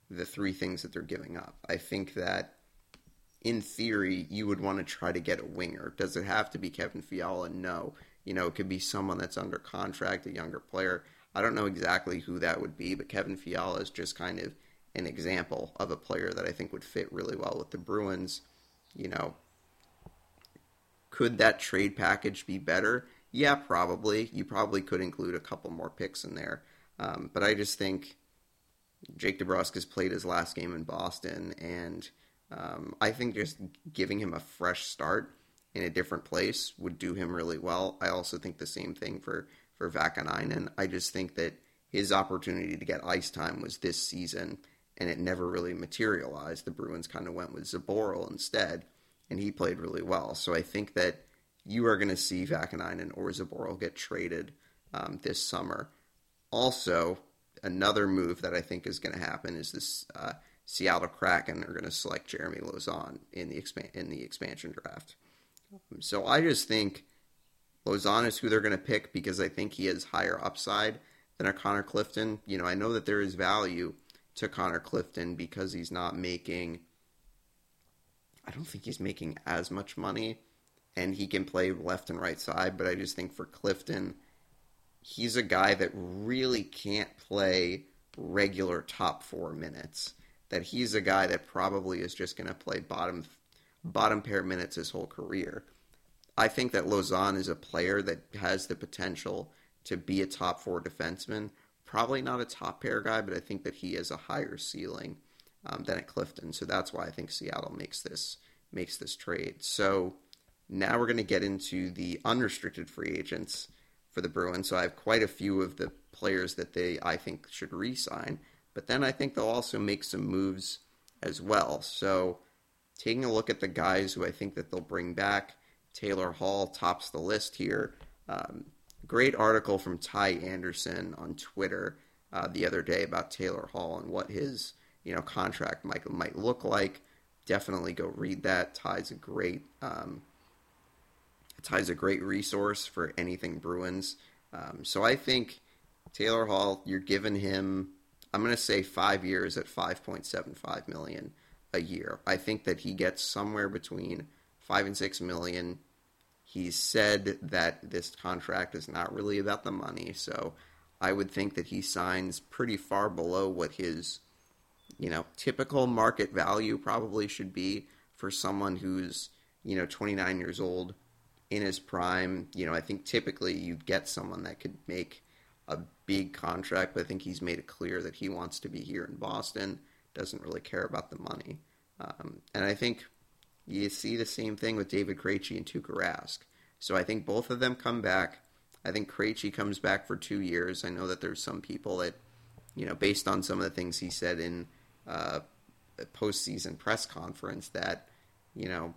Speaker 1: the three things that they're giving up. I think that in theory, you would want to try to get a winger. Does it have to be Kevin Fiala? No. You know, it could be someone that's under contract, a younger player. I don't know exactly who that would be, but Kevin Fiala is just kind of an example of a player that I think would fit really well with the Bruins. You know, could that trade package be better? Yeah, probably. You probably could include a couple more picks in there. Um, but I just think Jake DeBrusk has played his last game in Boston, and um, I think just giving him a fresh start in a different place would do him really well. I also think the same thing for for Vaakanainen. I just think that his opportunity to get ice time was this season, and it never really materialized. The Bruins kind of went with Zboril instead, and he played really well. So I think that you are going to see Vaakanainen or Zboril get traded um, this summer. Also, another move that I think is going to happen is this uh, Seattle Kraken are going to select Jeremy Lauzon in the expan- in the expansion draft. So I just think Lauzon is who they're going to pick because I think he has higher upside than a Connor Clifton. You know, I know that there is value to Connor Clifton because he's not making I don't think he's making as much money and he can play left and right side, but I just think for Clifton, he's a guy that really can't play regular top four minutes. That he's a guy that probably is just going to play bottom bottom pair minutes his whole career. I think that Lauzon is a player that has the potential to be a top four defenseman. Probably not a top pair guy, but I think that he has a higher ceiling um, than at Clifton. So that's why I think Seattle makes this makes this trade. So now we're going to get into the unrestricted free agents for the Bruins. So I have quite a few of the players that they I think should re-sign, but then I think they'll also make some moves as well. So taking a look at the guys who I think that they'll bring back, Taylor Hall tops the list here. Um, great article from Ty Anderson on Twitter uh, the other day about Taylor Hall and what his you know contract might might look like. Definitely go read that. Ty's a great um, Ty's a great resource for anything Bruins. Um, so I think Taylor Hall, you're giving him, I'm going to say five years at 5.75 million a year. I think that he gets somewhere between five and six million. He's said that this contract is not really about the money, so I would think that he signs pretty far below what his you know, typical market value probably should be for someone who's, you know, 29 years old in his prime. You know, I think typically you'd get someone that could make a big contract, but I think he's made it clear that he wants to be here in Boston, doesn't really care about the money. Um, and I think you see the same thing with David Krejci and Tuukka Rask. So I think both of them come back. I think Krejci comes back for two years. I know that there's some people that, you know, based on some of the things he said in uh, postseason press conference that you know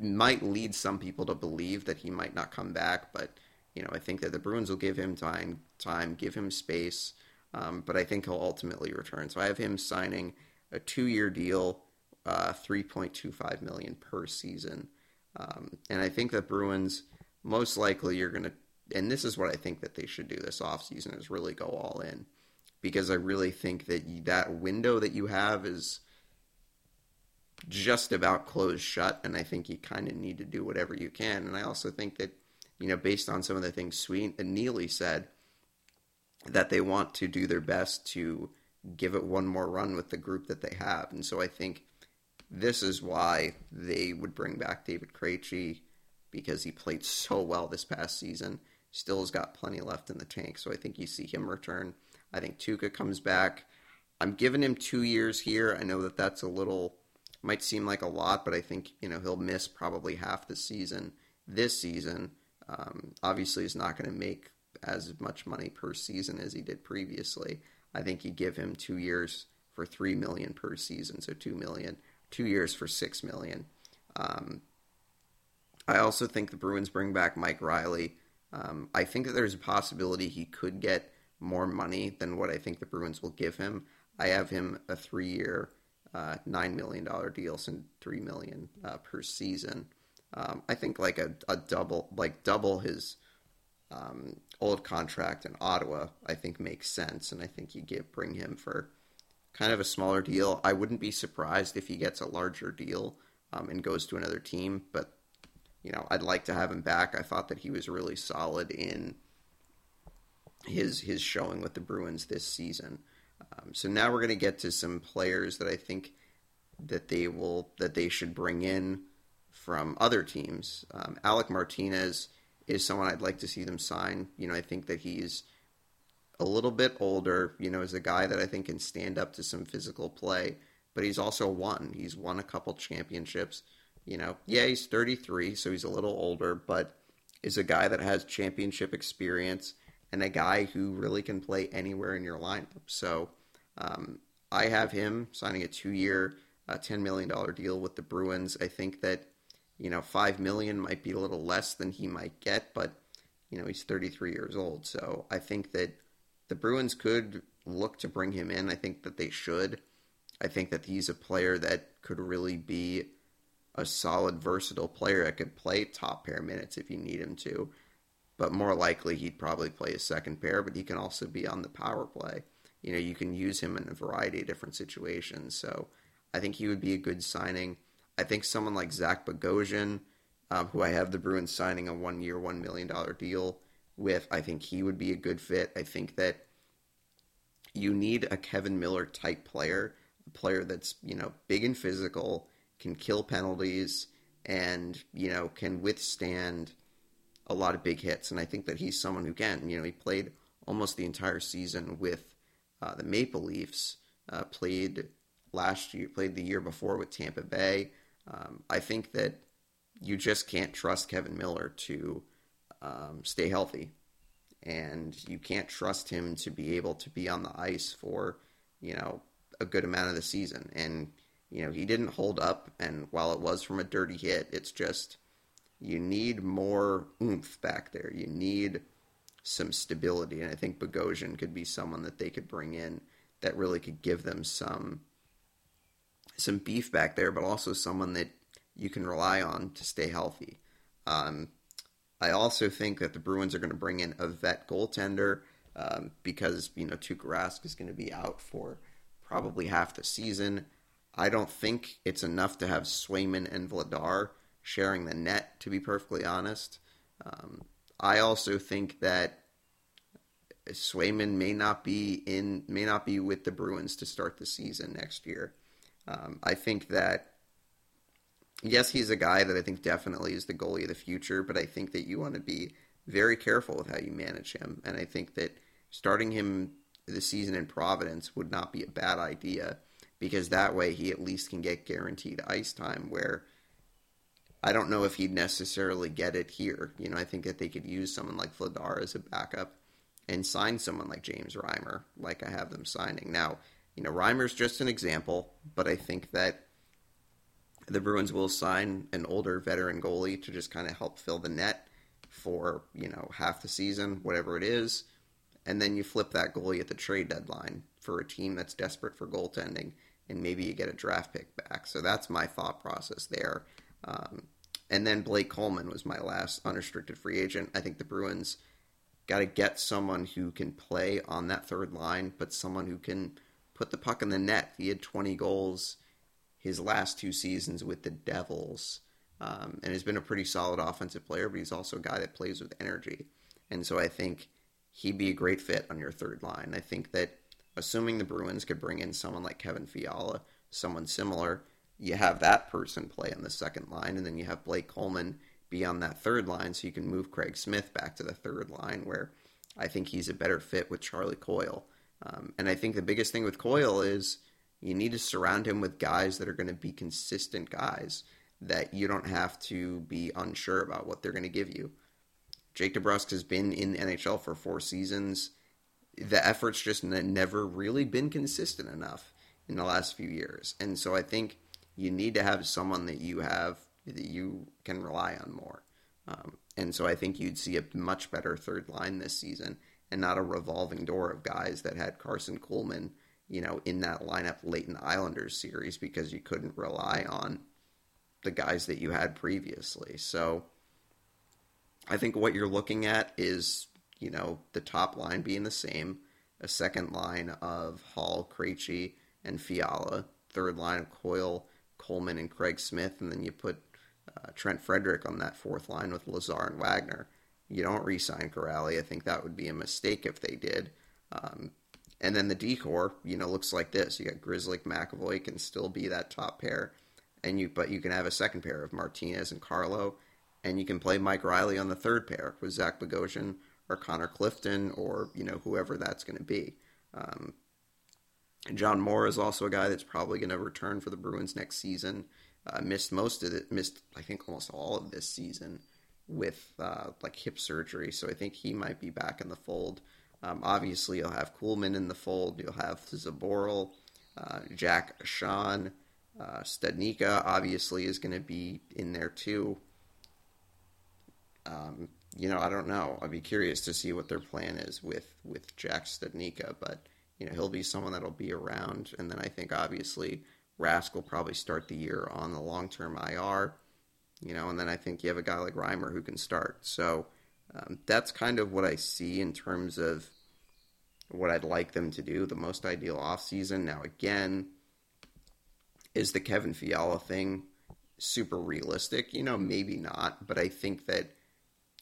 Speaker 1: might lead some people to believe that he might not come back. But you know, I think that the Bruins will give him time, time, give him space. Um, but I think he'll ultimately return. So I have him signing a two-year deal, uh, three point two five million per season. Um, and I think that Bruins most likely you're going to, and this is what I think that they should do this offseason is really go all in because I really think that you, that window that you have is just about closed shut, and I think you kind of need to do whatever you can. And I also think that you know, based on some of the things Sweeney and Neely said, that they want to do their best to give it one more run with the group that they have. And so I think this is why they would bring back David Krejci because he played so well this past season. Still has got plenty left in the tank, so I think you see him return. I think Tuukka comes back. I'm giving him two years here. I know that that's a little might seem like a lot, but I think you know he'll miss probably half the season this season. Um, obviously, he's not going to make as much money per season as he did previously. I think you give him two years for three million per season, so two million. Two years for six million. Um, I also think the Bruins bring back Mike Reilly. Um, I think that there's a possibility he could get more money than what I think the Bruins will give him. I have him a three-year, uh, nine million dollar deal, so three million uh, per season. Um, I think like a, a double, like double his um, old contract in Ottawa, I think makes sense, and I think you get bring him for kind of a smaller deal. I wouldn't be surprised if he gets a larger deal um, and goes to another team, but you know, I'd like to have him back. I thought that he was really solid in his his showing with the Bruins this season. Um, so now we're going to get to some players that I think that they will that they should bring in from other teams. Um, Alec Martinez is someone I'd like to see them sign. You know, I think that he's a little bit older. You know, is a guy that I think can stand up to some physical play, but he's also won. He's won a couple championships. You know, yeah, he's 33, so he's a little older, but is a guy that has championship experience and a guy who really can play anywhere in your lineup. So um, I have him signing a two-year, uh, $10 million deal with the Bruins. I think that you know, 5 million might be a little less than he might get, but you know, he's 33 years old. So I think that the Bruins could look to bring him in. I think that they should. I think that he's a player that could really be a solid, versatile player that could play top pair minutes if you need him to. But more likely, he'd probably play a second pair, but he can also be on the power play. You know, you can use him in a variety of different situations. So I think he would be a good signing. I think someone like Zach Bogosian, um, who I have the Bruins signing a one year, $1 million deal with, I think he would be a good fit. I think that you need a Kevan Miller type player, a player that's, you know, big and physical, can kill penalties, and, you know, can withstand a lot of big hits. And I think that he's someone who can. You know, he played almost the entire season with uh, the Maple Leafs, uh, played last year, played the year before with Tampa Bay. Um, I think that you just can't trust Kevan Miller to um, stay healthy, and you can't trust him to be able to be on the ice for you know a good amount of the season. And you know he didn't hold up, and while it was from a dirty hit, it's just you need more oomph back there. You need some stability, and I think Bogosian could be someone that they could bring in that really could give them some some beef back there, but also someone that you can rely on to stay healthy. Um, I also think that the Bruins are going to bring in a vet goaltender um, because you know Tuukka Rask is going to be out for probably half the season. I don't think it's enough to have Swayman and Vladar sharing the net. To be perfectly honest, um, I also think that Swayman may not be in may not be with the Bruins to start the season next year. Um, I think that yes, he's a guy that I think definitely is the goalie of the future, but I think that you want to be very careful with how you manage him, and I think that starting him the season in Providence would not be a bad idea because that way he at least can get guaranteed ice time where I don't know if he'd necessarily get it here. You know, I think that they could use someone like Vladar as a backup and sign someone like James Reimer, like I have them signing. Now, you know, Reimer's just an example, but I think that the Bruins will sign an older veteran goalie to just kind of help fill the net for, you know, half the season, whatever it is. And then you flip that goalie at the trade deadline for a team that's desperate for goaltending, and maybe you get a draft pick back. So that's my thought process there. Um, and then Blake Coleman was my last unrestricted free agent. I think the Bruins got to get someone who can play on that third line, but someone who can put the puck in the net. He had 20 goals his last two seasons with the Devils, um, and has been a pretty solid offensive player. But he's also a guy that plays with energy, and so I think he'd be a great fit on your third line. I think that assuming the Bruins could bring in someone like Kevin Fiala, someone similar, you have that person play on the second line, and then you have Blake Coleman be on that third line, so you can move Craig Smith back to the third line, where I think he's a better fit with Charlie Coyle. Um, and I think the biggest thing with Coyle is you need to surround him with guys that are going to be consistent guys that you don't have to be unsure about what they're going to give you. Jake DeBrusk has been in the NHL for four seasons. The effort's just never really been consistent enough in the last few years. And so I think you need to have someone that you have that you can rely on more. Um, and so I think you'd see a much better third line this season and not a revolving door of guys that had Karson Kuhlman, you know, in that lineup late in the Islanders series because you couldn't rely on the guys that you had previously. So I think what you're looking at is, you know, the top line being the same, a second line of Hall, Krejci, and Fiala, third line of Coyle, Coleman, and Craig Smith, and then you put uh, Trent Frederic on that fourth line with Lazar and Wagner. You don't re-sign Kuraly. I think that would be a mistake if they did. Um, and then the D corps, you know, looks like this. You got Grzelcyk McAvoy can still be that top pair, and you but you can have a second pair of Martinez and Carlo, and you can play Mike Reilly on the third pair with Zach Bogosian or Connor Clifton or you know whoever that's going to be. Um, John Moore is also a guy that's probably going to return for the Bruins next season. Uh, missed most of it, missed I think almost all of this season with uh, like hip surgery, so I think he might be back in the fold. Um, obviously, you'll have Kuhlman in the fold. You'll have Zboril, uh, Jack Ahcan, uh, Studnicka. Obviously, is going to be in there too. Um, you know, I don't know. I'd be curious to see what their plan is with with Jack Studnicka, but you know, he'll be someone that'll be around. And then I think obviously Rask will probably start the year on the long term IR. You know, and then I think you have a guy like Reimer who can start. So um, that's kind of what I see in terms of what I'd like them to do. The most ideal offseason. Now, again, is the Kevin Fiala thing super realistic? You know, maybe not, but I think that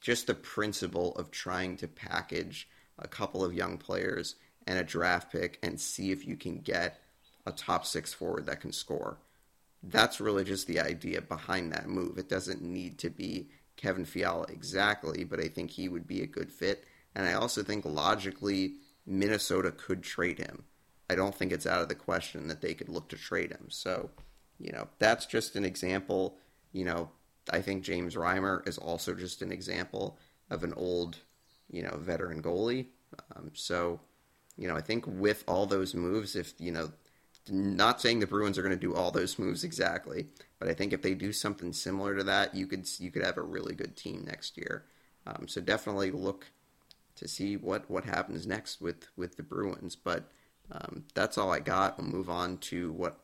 Speaker 1: just the principle of trying to package a couple of young players and a draft pick and see if you can get a top six forward that can score. That's really just the idea behind that move. It doesn't need to be Kevin Fiala exactly, but I think he would be a good fit. And I also think logically, Minnesota could trade him. I don't think it's out of the question that they could look to trade him. So, you know, that's just an example. You know, I think James Reimer is also just an example of an old, you know, veteran goalie. Um, so, you know, I think with all those moves, if, you know, not saying the Bruins are going to do all those moves exactly, but I think if they do something similar to that, you could you could have a really good team next year. Um, so definitely look to see what, what happens next with, with the Bruins. But um, that's all I got. We'll move on to what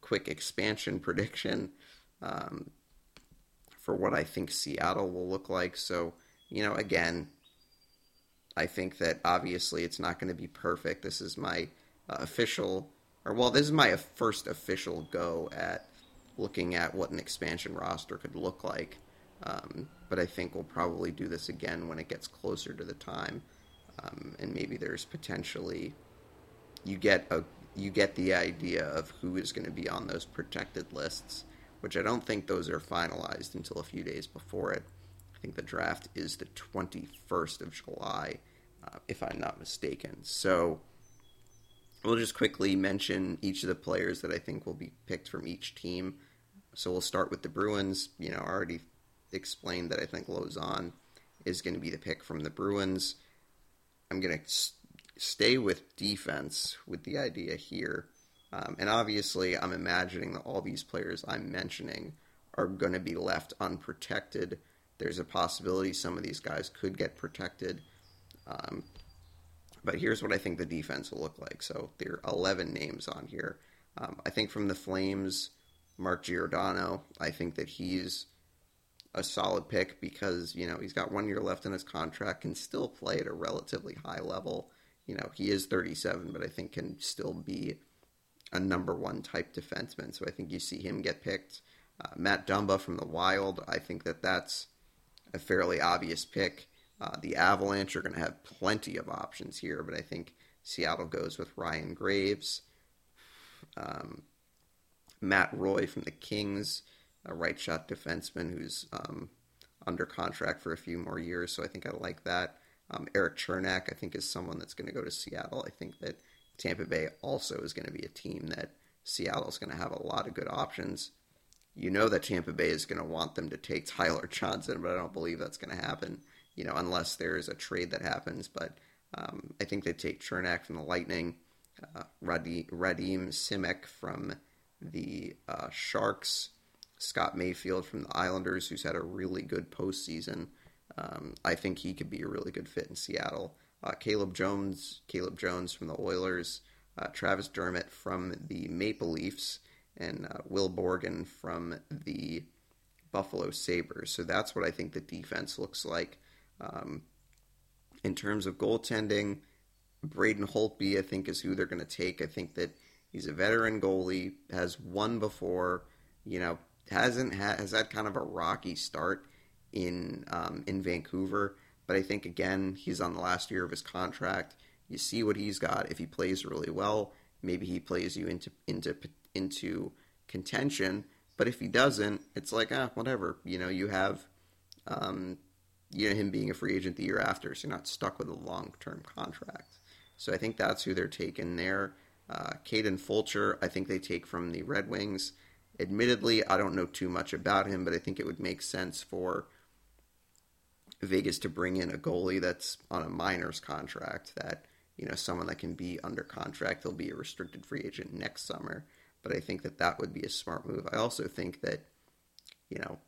Speaker 1: quick expansion *laughs* prediction um, for what I think Seattle will look like. So you know, again, I think that obviously it's not going to be perfect. This is my uh, official or well, this is my first official go at looking at what an expansion roster could look like. Um, but I think we'll probably do this again when it gets closer to the time, um, and maybe there's potentially you get a you get the idea of who is going to be on those protected lists, which I don't think those are finalized until a few days before it. I think the draft is the 21st of July, uh, if I'm not mistaken. So We'll just quickly mention each of the players that I think will be picked from each team. So we'll start with the Bruins. You know, I already explained that I think Lauzon is going to be the pick from the Bruins. I'm going to stay with defense with the idea here. Um, and obviously, I'm imagining that all these players I'm mentioning are going to be left unprotected. There's a possibility some of these guys could get protected. Um, but here's what I think the defense will look like. So there are 11 names on here. Um, I think from the Flames, Mark Giordano, I think that he's a solid pick because, you know, he's got one year left in his contract, can still play at a relatively high level. You know, he is 37, but I think can still be a number one type defenseman. So I think you see him get picked. Uh, Matt Dumba from the Wild, I think that that's a fairly obvious pick. Uh, the Avalanche are going to have plenty of options here, but I think Seattle goes with Ryan Graves. Um, Matt Roy from the Kings, a right shot defenseman who's um, under contract for a few more years, so I think I like that. Um, Erik Cernak, I think, is someone that's going to go to Seattle. I think that Tampa Bay also is going to be a team that Seattle is going to have a lot of good options. You know that Tampa Bay is going to want them to take *laughs* Tyler Johnson, but I don't believe that's going to happen. You know, unless there is a trade that happens. But um, I think they take Cernak from the Lightning, uh, Radim, Simek from the uh, Sharks, Scott Mayfield from the Islanders, who's had a really good postseason. Um, I think he could be a really good fit in Seattle. Uh, Caleb Jones, Caleb Jones from the Oilers, uh, Travis Dermott from the Maple Leafs, and uh, Will Borgen from the Buffalo Sabres. So that's what I think the defense looks like. Um, in terms of goaltending, Braden Holtby, I think, is who they're going to take. I think that he's a veteran goalie, has won before, you know, hasn't ha- has had kind of a rocky start in um, in Vancouver. But I think again, he's on the last year of his contract. You see what he's got. If he plays really well, maybe he plays you into into into contention. But if he doesn't, it's like ah, whatever. You know, you have um, you know him being a free agent the year after, so you're not stuck with a long term contract. So I think that's who they're taking there. Uh, Kaden Fulcher, I think they take from the Red Wings. Admittedly, I don't know too much about him, but I think it would make sense for Vegas to bring in a goalie that's on a minors contract that you know someone that can be under contract they'll be a restricted free agent next summer but i think that that would be a smart move i also think that you know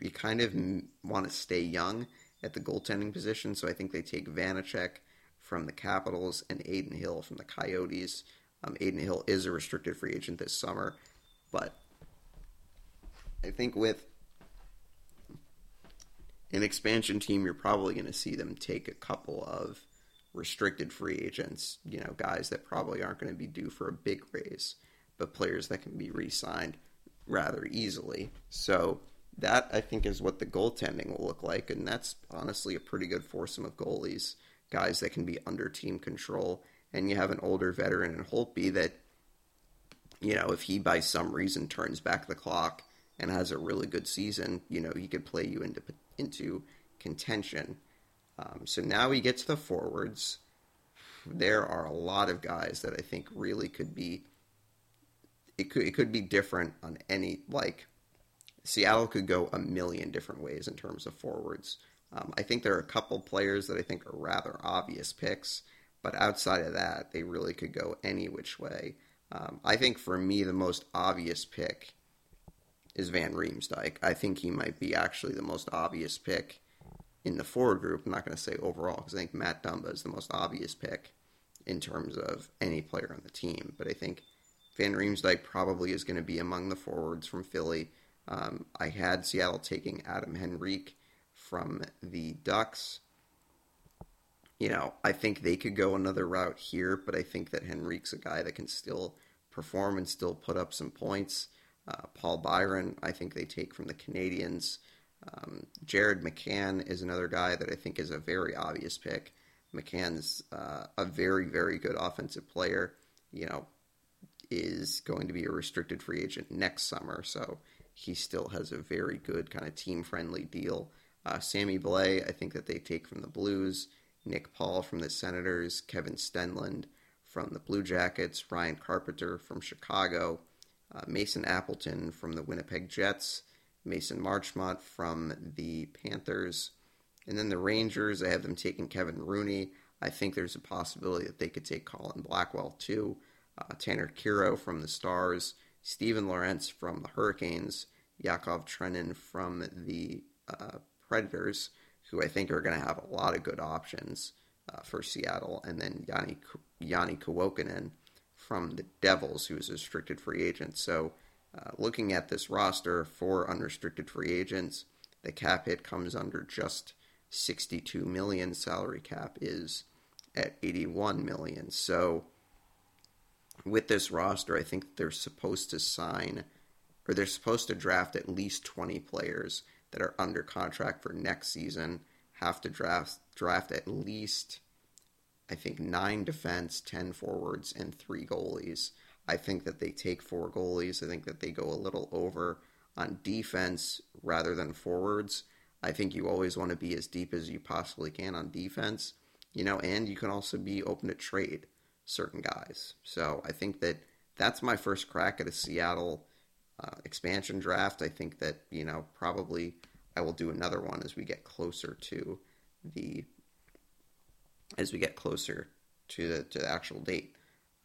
Speaker 1: you kind of want to stay young at the goaltending position so i think they take Vanecek from the capitals and Adin hill from the coyotes um, adin hill is a restricted free agent this summer but i think with an expansion team, you're probably going to see them take a couple of restricted free agents, you know, guys that probably aren't going to be due for a big raise, but players that can be re signed rather easily. So that I think is what the goaltending will look like, and that's honestly a pretty good foursome of goalies, guys that can be under team control. And you have an older veteran in Holtby that, you know, if he by some reason turns back the clock and has a really good season, you know, he could play you into into contention. Um, so now we get to the forwards. There are a lot of guys that I think really could be. It could it could be different on any like. Seattle could go a million different ways in terms of forwards. Um, I think there are a couple players that I think are rather obvious picks, but outside of that, they really could go any which way. Um, I think for me, the most obvious pick is Van Riemsdyk. I think he might be actually the most obvious pick in the forward group. I'm not going to say overall because I think Matt Dumba is the most obvious pick in terms of any player on the team. But I think Van Riemsdyk probably is going to be among the forwards from Philly. Um, I had Seattle taking Adam Henrique from the Ducks. You know, I think they could go another route here, but I think that Henrique's a guy that can still perform and still put up some points. Uh, Paul Byron, I think they take from the Canadiens. Um, Jared McCann is another guy that I think is a very obvious pick. McCann's uh, a very, very good offensive player. You know, is going to be a restricted free agent next summer, so he still has a very good kind of team friendly deal. Uh, Sammy Blais, I think that they take from the Blues. Nick Paul from the Senators. Kevin Stenlund from the Blue Jackets. Ryan Carpenter from Chicago uh, Mason Appleton from the Winnipeg Jets, Mason Marchment from the Panthers, and then the Rangers. I have them taking Kevin Rooney. I think there's a possibility that they could take Colin Blackwell too. Uh, Tanner Kero from the Stars, Steven Lorentz from the Hurricanes, Yakov Trenin from the uh, Predators, who I think are going to have a lot of good options uh, for Seattle, and then Janne Janne Kuokkanen from the Devils, who is a restricted free agent. So, uh, looking at this roster for unrestricted free agents, the cap hit comes under just 62 million. Salary cap is at 81 million. So, with this roster, I think they're supposed to sign or they're supposed to draft at least 20 players that are under contract for next season. Have to draft draft at least I think nine defense, 10 forwards, and three goalies. I think that they take four goalies. I think that they go a little over on defense rather than forwards. I think you always want to be as deep as you possibly can on defense, you know, and you can also be open to trade certain guys. So I think that that's my first crack at a Seattle uh, expansion draft. I think that, you know, probably I will do another one as we get closer to the as we get closer to the to the actual date.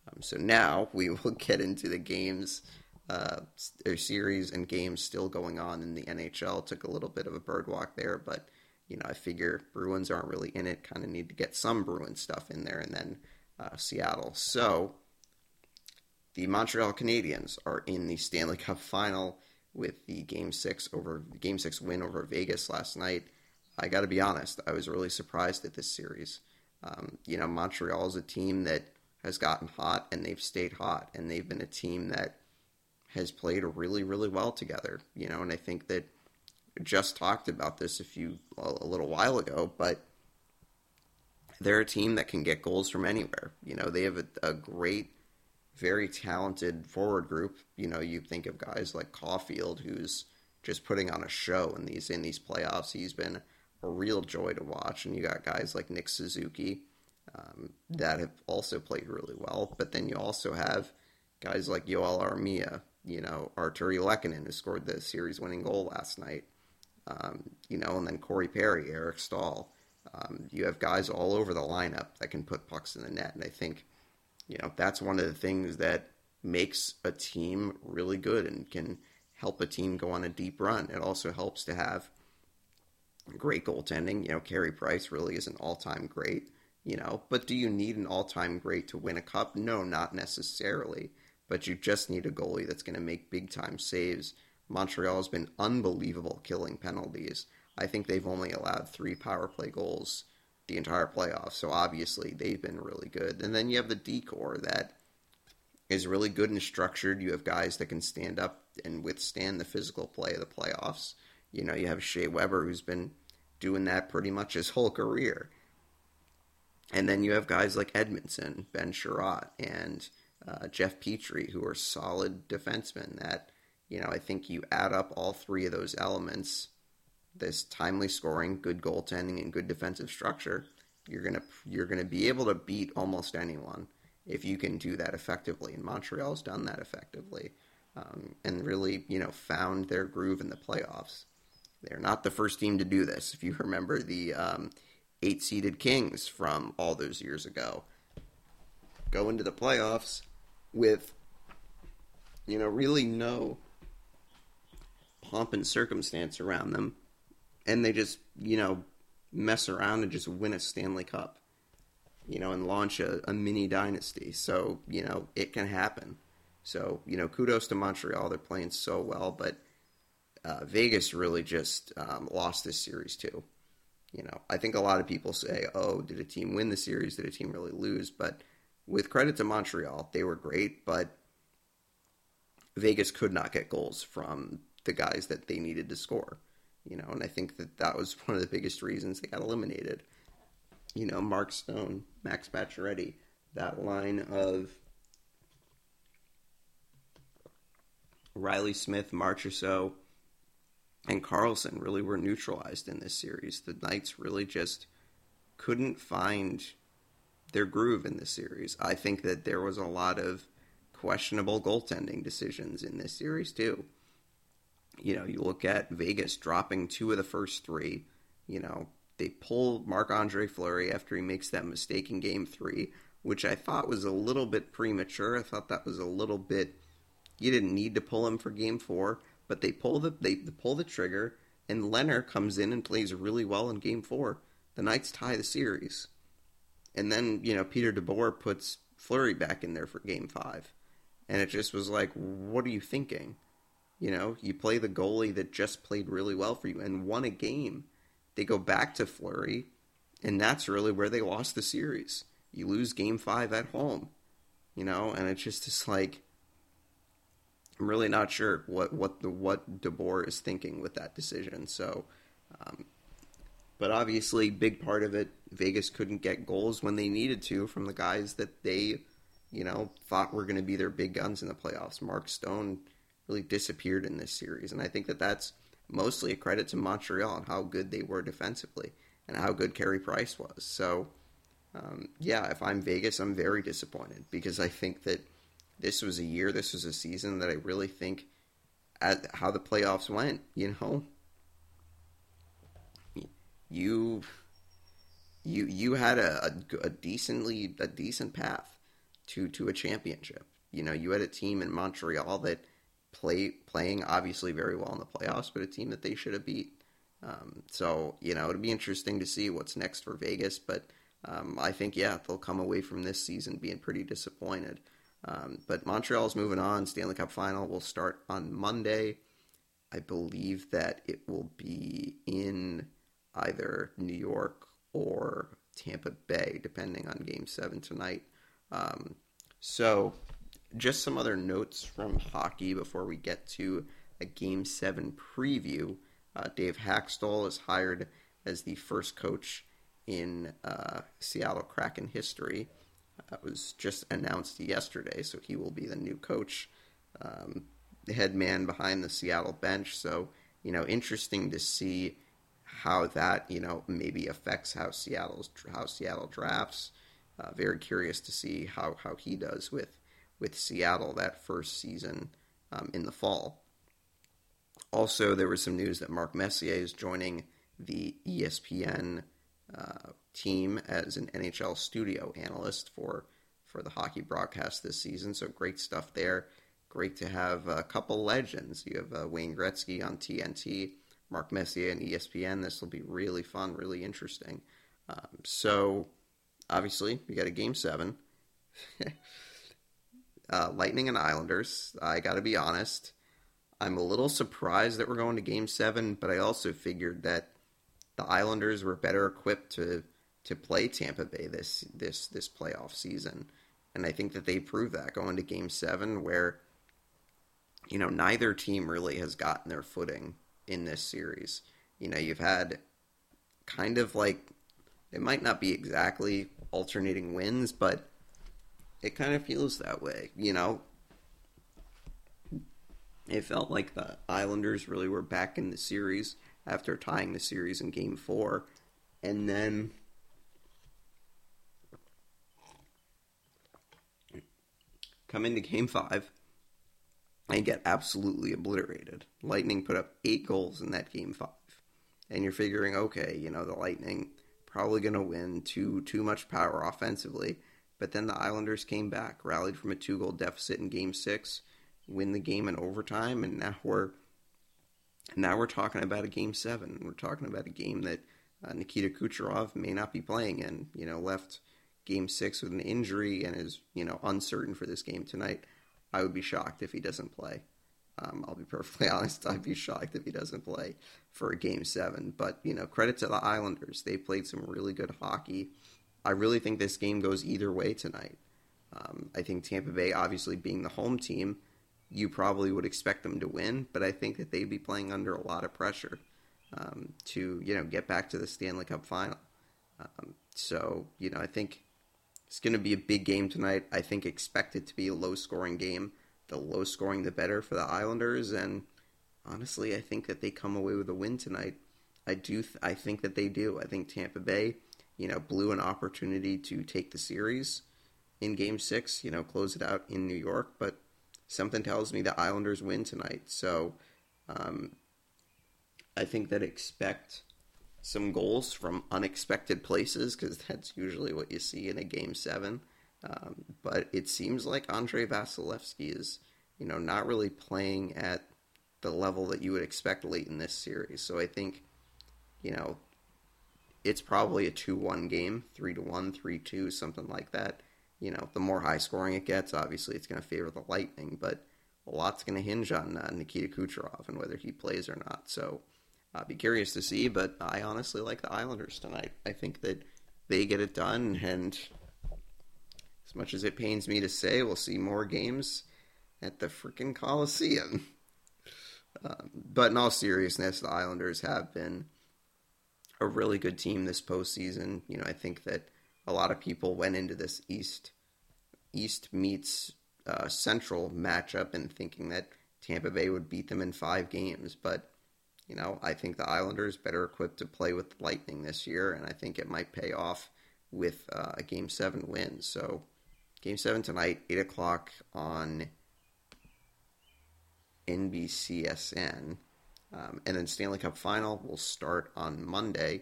Speaker 1: Um, so now *laughs* we will get into the games uh, or series and games still going on in the NHL. Took a little bit of a bird walk there, but you know I figure Bruins aren't really in it. Kind of need to get some Bruins stuff in there, and then uh, Seattle. So the Montreal Canadiens are in the Stanley Cup Final with the Game Six over Game Six win over Vegas last night. I got to be honest, I was really surprised at this series. Um, you know, Montreal is a team that has gotten hot and they've stayed hot, and they've been a team that has played really, really well together. You know, and I think that just talked about this a few a little while ago, but they're a team that can get goals from anywhere. You know, they have a, a great, very talented forward group. You know, you think of guys like Caufield, who's just putting on a show in these in these playoffs. He's been a real joy to watch, and you got guys like Nick Suzuki um, that have also played really well. But then you also have guys like Joel Armia, you know, Artturi Lehkonen, who scored the series-winning goal last night. Um, you know, and then Corey Perry, Eric Staal. Um, you have guys all over the lineup that can put pucks in the net, and I think, you know, that's one of the things that makes a team really good and can help a team go on a deep run. It also helps to have great goaltending. You know, Carey Price really is an all-time great. You know, but do you need an all-time great to win a cup? No, not necessarily. But you just need a goalie that's going to make big-time saves. Montreal has been unbelievable killing penalties. I think they've only allowed three power play goals the entire playoffs. So obviously they've been really good. And then you have the D corps that is really good and structured. You have guys that can stand up and withstand the physical play of the playoffs. You know, you have Shea Weber who's been doing that pretty much his whole career. And then you have guys like Edmundson, Ben Chiarot, and uh, Jeff Petry, who are solid defensemen that, you know, I think you add up all three of those elements this timely scoring, good goaltending, and good defensive structure, you're gonna you're gonna be able to beat almost anyone if you can do that effectively. And Montreal's done that effectively, um, and really you know found their groove in the playoffs. They're not the first team to do this. If you *laughs* remember the um, eight seeded Kings from all those years ago, go into the playoffs with you know really no pomp and circumstance around them and they just you know mess around and just win a Stanley Cup, you know, and launch a, a mini dynasty. So you know it can happen. So you know, kudos to Montreal; they're playing so well, but uh, Vegas really just um, lost this series too. You know, I think a lot of people say, "Oh, did a team win the series? Did a team really lose?" But with credit to Montreal, they were great, but Vegas could not get goals from the guys that they needed to score you know, and I think that that was one of the biggest reasons they got eliminated. You know, Mark Stone, Max Pacioretty, that line of Reilly Smith, Marchessault, and Karlsson really were neutralized in this series. The Knights really just couldn't find their groove in this series. I think that there was a lot of questionable goaltending decisions in this series too you know, you look at Vegas dropping two of the first three. You know, they pull Marc Andre Fleury after he makes that mistake in game three, which I thought was a little bit premature. I thought that was a little bit you didn't need to pull him for game four, but they pull the they pull the trigger and Lehner comes in and plays really well in game four. The Knights tie the series. And then, you know, Peter DeBoer puts Fleury back in there for game five. And it just was like, what are you thinking? You know, you play the goalie that just played really well for you and won a game. They go back to Fleury, and that's really where they lost the series. You lose game five at home, you know, and it's just it's like I'm really not sure what what the what DeBoer is thinking with that decision. So, um, But obviously, big part of it, Vegas couldn't get goals when they needed to from the guys that they, you know, thought were going to be their big guns in the playoffs. Mark Stone really disappeared in this series, and I think that that's mostly a credit to Montreal and how good they were defensively and how good Carey Price was. So, um, yeah, if I'm Vegas, I'm very disappointed because I think that this was a year, this was a season that I really think at how the playoffs went, you know, you you you had a, a, a decently a decent path to to a championship. You know, you had a team in Montreal that play playing obviously very well in the playoffs, but a team that they should have beat. Um, so you know, it'll be interesting to see what's next for Vegas, but um, I think yeah, they'll come away from this season being pretty disappointed. Um, but Montreal's moving on. Stanley Cup final will start on Monday. I believe that it will be in either New York or Tampa Bay, depending on Game Seven tonight. Um, so just some other notes from hockey before we get to a Game 7 preview. Uh, Dave Hakstol is hired as the first coach in uh, Seattle Kraken history. That was just announced yesterday, so he will be the new coach, um, the head man behind the Seattle bench. So, you know, interesting to see how that, you know, maybe affects how Seattle's how Seattle drafts. Uh, very curious to see how, how he does with with Seattle that first season um, in the fall. Also, there was some news that Mark Messier is joining the ESPN uh, team as an NHL studio analyst for for the hockey broadcast this season. So great stuff there. Great to have a couple legends. You have uh, Wayne Gretzky on TNT, Mark Messier on ESPN. This will be really fun, really interesting. Um, so obviously, we got a game seven. *laughs* uh, Lightning and Islanders. I got to be honest. I'm a little surprised that we're going to Game Seven, but I also figured that the Islanders were better equipped to to play Tampa Bay this this this playoff season, and I think that they proved that going to Game Seven, where you know neither team really has gotten their footing in this series. You know, you've had kind of like it might not be exactly alternating wins, but it kind of feels that way, you know. It felt like the Islanders really were back in the series after tying the series in game four. And then come into game five and get absolutely obliterated. Lightning put up eight goals in that game five. And you're figuring, okay, you know, the Lightning probably going to win too too much power offensively but then the Islanders came back, rallied from a two goal deficit in game six, win the game in overtime, and now we're now we're talking about a game seven. We're talking about a game that uh, Nikita Kucherov may not be playing in. You know, left game six with an injury and is you know uncertain for this game tonight. I would be shocked if he doesn't play. Um, I'll be perfectly *laughs* honest. I'd be shocked if he doesn't play for a game seven. But you know, credit to the Islanders. They played some really good hockey. I really think this game goes either way tonight. Um, I think Tampa Bay, obviously being the home team, you probably would expect them to win, but I think that they'd be playing under a lot of pressure um, to you know get back to the Stanley Cup final. Um, so you know I think it's going to be a big game tonight. I think expect it to be a low scoring game. The low scoring, the better for the Islanders, and honestly, I think that they come away with a win tonight. I do. Th- I think that they do. I think Tampa Bay you know, blew an opportunity to take the series in game six, you know, close it out in New York. But something tells me the Islanders win tonight. So um, I think that expect some goals from unexpected places because that's usually what you see in a game seven. Um, but it seems like Andrei Vasilevskiy is, you know, not really playing at the level that you would expect late in this series. So I think, you know, it's probably a 2 1 game, 3 to 1, 3 2, something like that. You know, the more high scoring it gets, obviously it's going to favor the Lightning, but a lot's going to hinge on uh, Nikita Kucherov and whether he plays or not. So I'll be curious to see, but I honestly like the Islanders tonight. I think that they get it done, and as much as it pains me to say, we'll see more games at the freaking Coliseum. *laughs* Um, but in all seriousness, the Islanders have been a really good team this postseason. You know, I think that a lot of people went into this East East meets uh, Central matchup and thinking that Tampa Bay would beat them in five games, but you know, I think the Islanders better equipped to play with Lightning this year, and I think it might pay off with uh, a Game Seven win. So, Game Seven tonight, eight o'clock on NBCSN, um, and then Stanley Cup Final will start on Monday.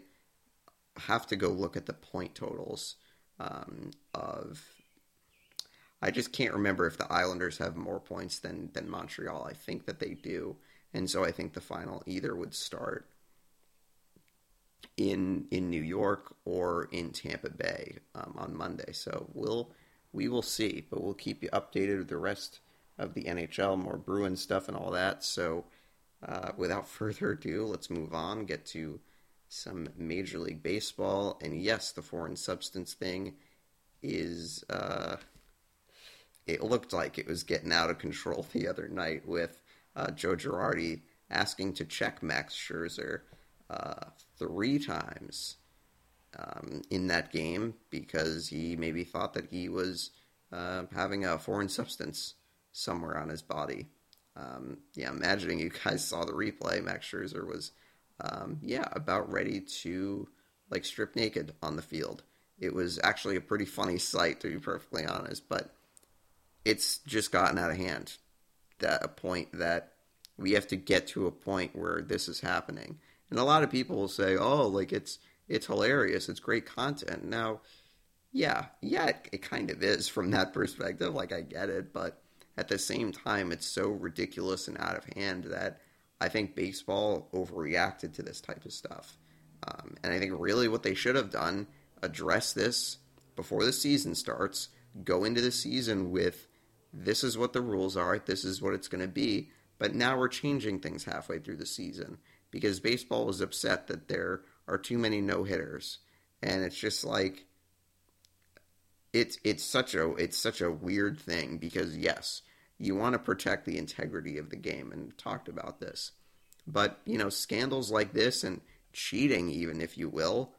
Speaker 1: have to go look at the point totals um, of. I just can't remember if the Islanders have more points than than Montreal. I think that they do, and so I think the final either would start in in New York or in Tampa Bay um, on Monday. So we'll we will see, but we'll keep you updated with the rest of the NHL, more Bruin stuff and all that. So uh, without further ado, let's move on, get to some Major League Baseball, and yes, the foreign substance thing is. Uh, it looked like it was getting out of control *laughs* the other night with uh, Joe Girardi asking to check Max Scherzer uh, three times um, in that game because he maybe thought that he was uh, having a foreign substance somewhere on his body. Um, yeah, imagining you guys saw the replay, Max Scherzer was, um, yeah, about ready to like strip naked on the field. It was actually a pretty funny sight, to be perfectly honest, but it's just gotten out of hand. That a point that we have to get to a point where this is happening. And a lot of people will say, "Oh, like it's it's hilarious. It's great content." Now, yeah, yeah, it, it kind of is from that perspective. Like I get it, but at the same time, it's so ridiculous and out of hand that I think baseball overreacted to this type of stuff. Um, and I think really what they should have done address this before the season starts. Go into the season with this is what the rules are. This is what it's going to be. But now we're changing things halfway through the season because baseball was upset that there are too many no hitters, and it's just like it's it's such a it's such a weird thing because yes, you want to protect the integrity of the game and talked about this, but you know scandals like this and cheating, even if you will,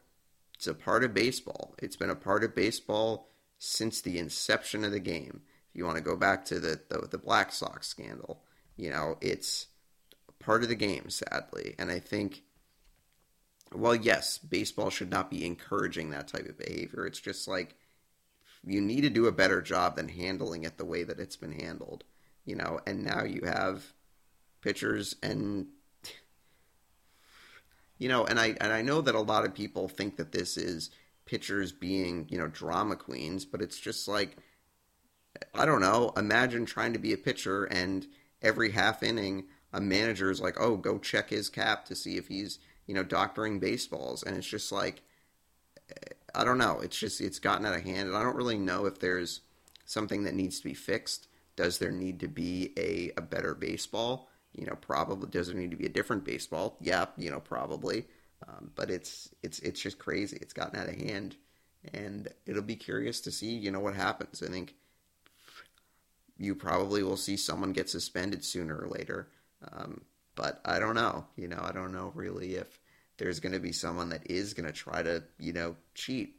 Speaker 1: it's a part of baseball. It's been a part of baseball since the inception of the game. If you want to go back to the the, the Black Sox scandal, you know it's part of the game, sadly. And I think, well, yes, baseball should not be encouraging that type of behavior. It's just like you need to do a better job than handling it the way that it's been handled, you know. And now you have pitchers and you know, and I and I know that a lot of people think that this is pitchers being, you know, drama queens, but it's just like I don't know, imagine trying to be a pitcher and every half inning a manager is like, oh, go check his cap to see if he's, you know, doctoring baseballs. And it's just like, I don't know. It's just, it's gotten out of hand. And I don't really know if there's something that needs to be fixed. Does there need to be a, a better baseball? You know, probably. Does there need to be a different baseball? Yeah, you know, probably. Um, but it's it's it's just crazy. It's gotten out of hand, and it'll be curious to see you know what happens. I think you probably will see someone get suspended sooner or later. Um, but I don't know. You know, I don't know really if there's going to be someone that is going to try to, you know, cheat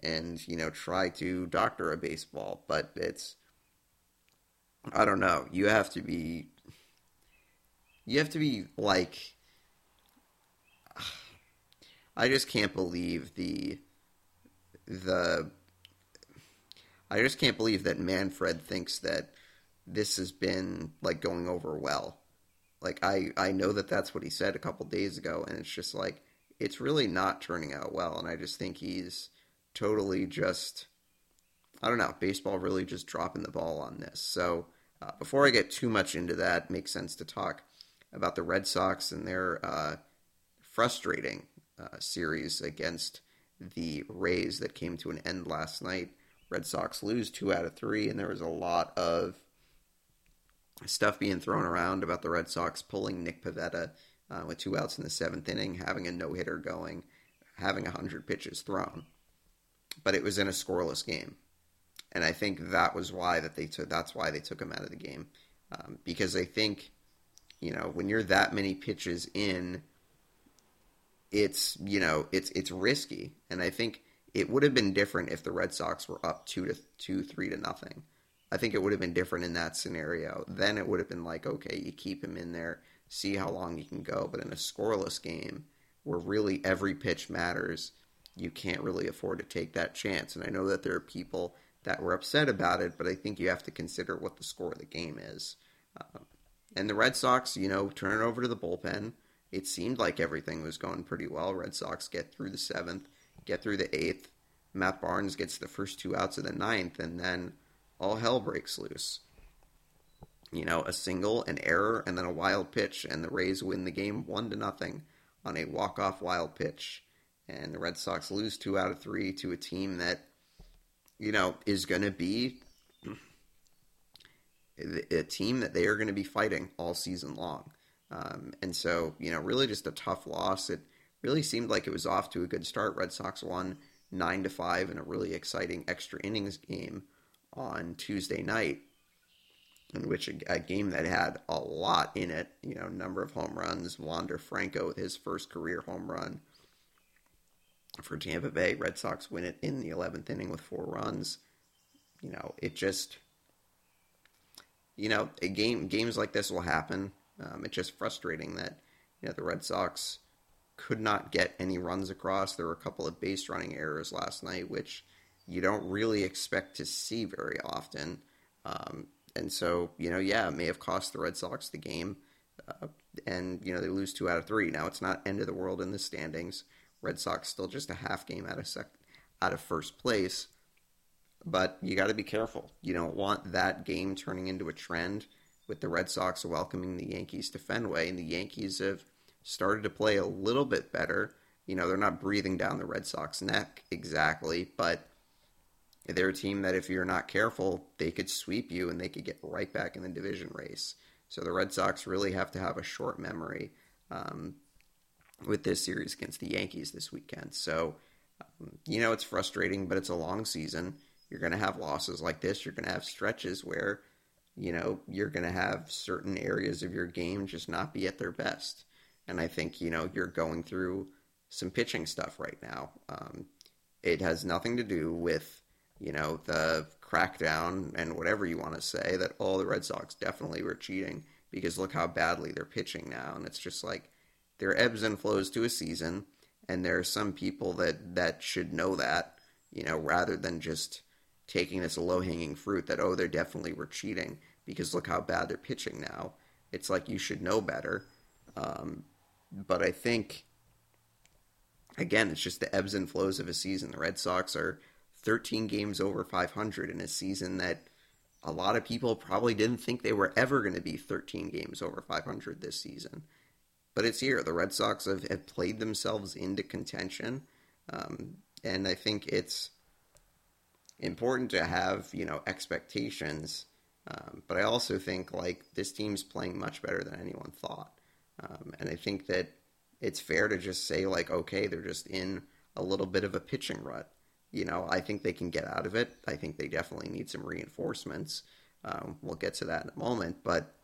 Speaker 1: and, you know, try to doctor a baseball. But it's, I don't know. You have to be, you have to be like, I just can't believe the, the, I just can't believe that Manfred thinks that this has been like going over well. Like I I know that that's what he said a couple days ago, and it's just like it's really not turning out well, and I just think he's totally just I don't know baseball really just dropping the ball on this. So uh, before I get too much into that, makes sense to talk about the Red Sox and their uh, frustrating uh, series against the Rays that came to an end last night. Red Sox lose two out of three, and there was a lot of stuff being thrown around about the Red Sox pulling Nick Pivetta uh, with two outs in the seventh inning, having a no hitter going, having 100 pitches thrown. But it was in a scoreless game. And I think that was why that they took that's why they took him out of the game. Um, because I think, you know, when you're that many pitches in, it's you know it's it's risky, and I think it would have been different if the Red Sox were up two to two, three to nothing. I think it would have been different in that scenario. Then it would have been like, okay, you keep him in there, see how long he can go. But in a scoreless game where really every pitch matters, you can't really afford to take that chance. And I know that there are people that were upset about it, but I think you have to consider what the score of the game is. Uh, and the Red Sox, you know, turn it over to the bullpen. It seemed like everything was going pretty well. Red Sox get through the seventh, get through the eighth. Matt Barnes gets the first two outs of the ninth, and then all hell breaks loose. You know, a single, an error, and then a wild pitch, and the Rays win the game one to nothing on a walk-off wild pitch, and the Red Sox lose two out of three to a team that, you know, is going to be a team that they are going to be fighting all season long. Um, and so, you know, really just a tough loss. It really seemed like it was off to a good start. Red Sox won nine to five in a really exciting extra innings game on Tuesday night, in which a, a, game that had a lot in it, you know, number of home runs. Wander Franco with his first career home run for Tampa Bay. Red Sox win it in the 11th inning with four runs. You know, it just, you know, a game games like this will happen. Um, it's just frustrating that you know the Red Sox could not get any runs across. There were a couple of base running errors last night, which you don't really expect to see very often. Um, and so, you know, yeah, it may have cost the Red Sox the game. Uh, and, you know, they lose two out of three. Now, it's not end of the world in the standings. Red Sox still just a half game out of sec- out of first place. But you got to be careful. You don't want that game turning into a trend with the Red Sox welcoming the Yankees to Fenway. And the Yankees have started to play a little bit better. You know, they're not breathing down the Red Sox neck exactly, but they're a team that if you're not careful, they could sweep you and they could get right back in the division race. So the Red Sox really have to have a short memory um, with this series against the Yankees this weekend. So, um, you know, it's frustrating, but it's a long season. You're going to have losses like this. You're going to have stretches where, you know, you're going to have certain areas of your game just not be at their best. And I think, you know, you're going through some pitching stuff right now. Um, it has nothing to do with you know, the crackdown and whatever you want to say that, oh, the Red Sox definitely were cheating because look how badly they're pitching now. And it's just like there are ebbs and flows to a season. And there are some people that, that should know that, you know, rather than just taking this low hanging fruit that, oh, they're definitely were cheating because look how bad they're pitching now. It's like you should know better. Um, but I think, again, it's just the ebbs and flows of a season. The Red Sox are 13 games over 500 in a season that a lot of people probably didn't think they were ever going to be 13 games over 500 this season. But it's here. The Red Sox have, have played themselves into contention. Um, and I think it's important to have, you know, expectations. Um, but I also think, like, this team's playing much better than anyone thought. Um, and I think that it's fair to just say, like, okay, they're just in a little bit of a pitching rut. You know, I think they can get out of it. I think they definitely need some reinforcements. Um, we'll get to that in a moment, but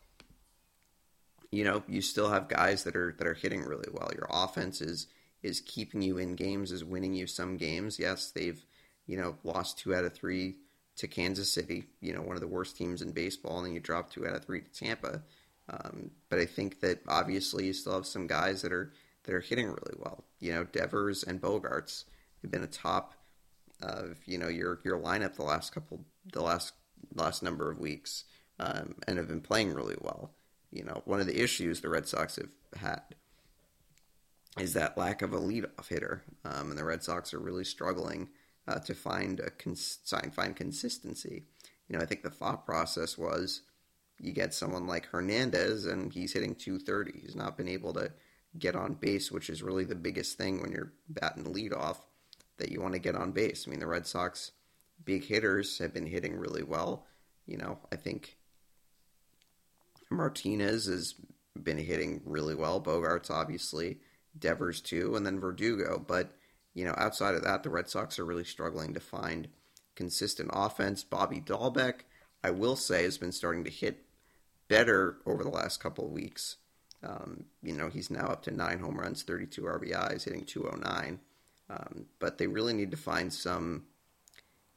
Speaker 1: you know, you still have guys that are that are hitting really well. Your offense is is keeping you in games, is winning you some games. Yes, they've you know lost two out of three to Kansas City, you know, one of the worst teams in baseball, and then you drop two out of three to Tampa. Um, but I think that obviously you still have some guys that are that are hitting really well. You know, Devers and Bogaerts have been a top of you know your your lineup the last couple the last last number of weeks um, and have been playing really well. You know, one of the issues the Red Sox have had is that lack of a leadoff hitter, um, and the Red Sox are really struggling uh, to find a cons- find consistency. You know, I think the thought process was you get someone like Hernandez, and he's hitting 230. He's not been able to get on base, which is really the biggest thing when you're batting leadoff that you want to get on base. I mean, the Red Sox big hitters have been hitting really well. You know, I think Martinez has been hitting really well. Bogaerts, obviously, Devers too, and then Verdugo. But you know, outside of that, the Red Sox are really struggling to find consistent offense. Bobby Dalbec, I will say, has been starting to hit better over the last couple of weeks. Um, you know, he's now up to nine home runs, 32 RBIs, hitting 209. Um, but they really need to find some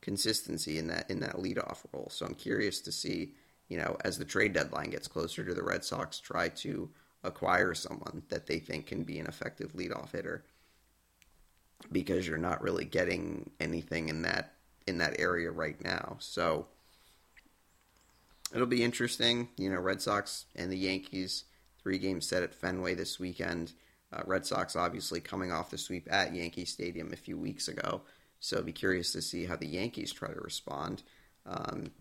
Speaker 1: consistency in that in that leadoff role. So I'm curious to see, you know, as the trade deadline gets closer to the Red Sox, try to acquire someone that they think can be an effective leadoff hitter because you're not really getting anything in that in that area right now. So it'll be interesting. You know, Red Sox and the Yankees three games set at Fenway this weekend. Uh, Red Sox obviously coming off the sweep at Yankee Stadium a few weeks ago, so I'll be curious to see how the Yankees try to respond. Um,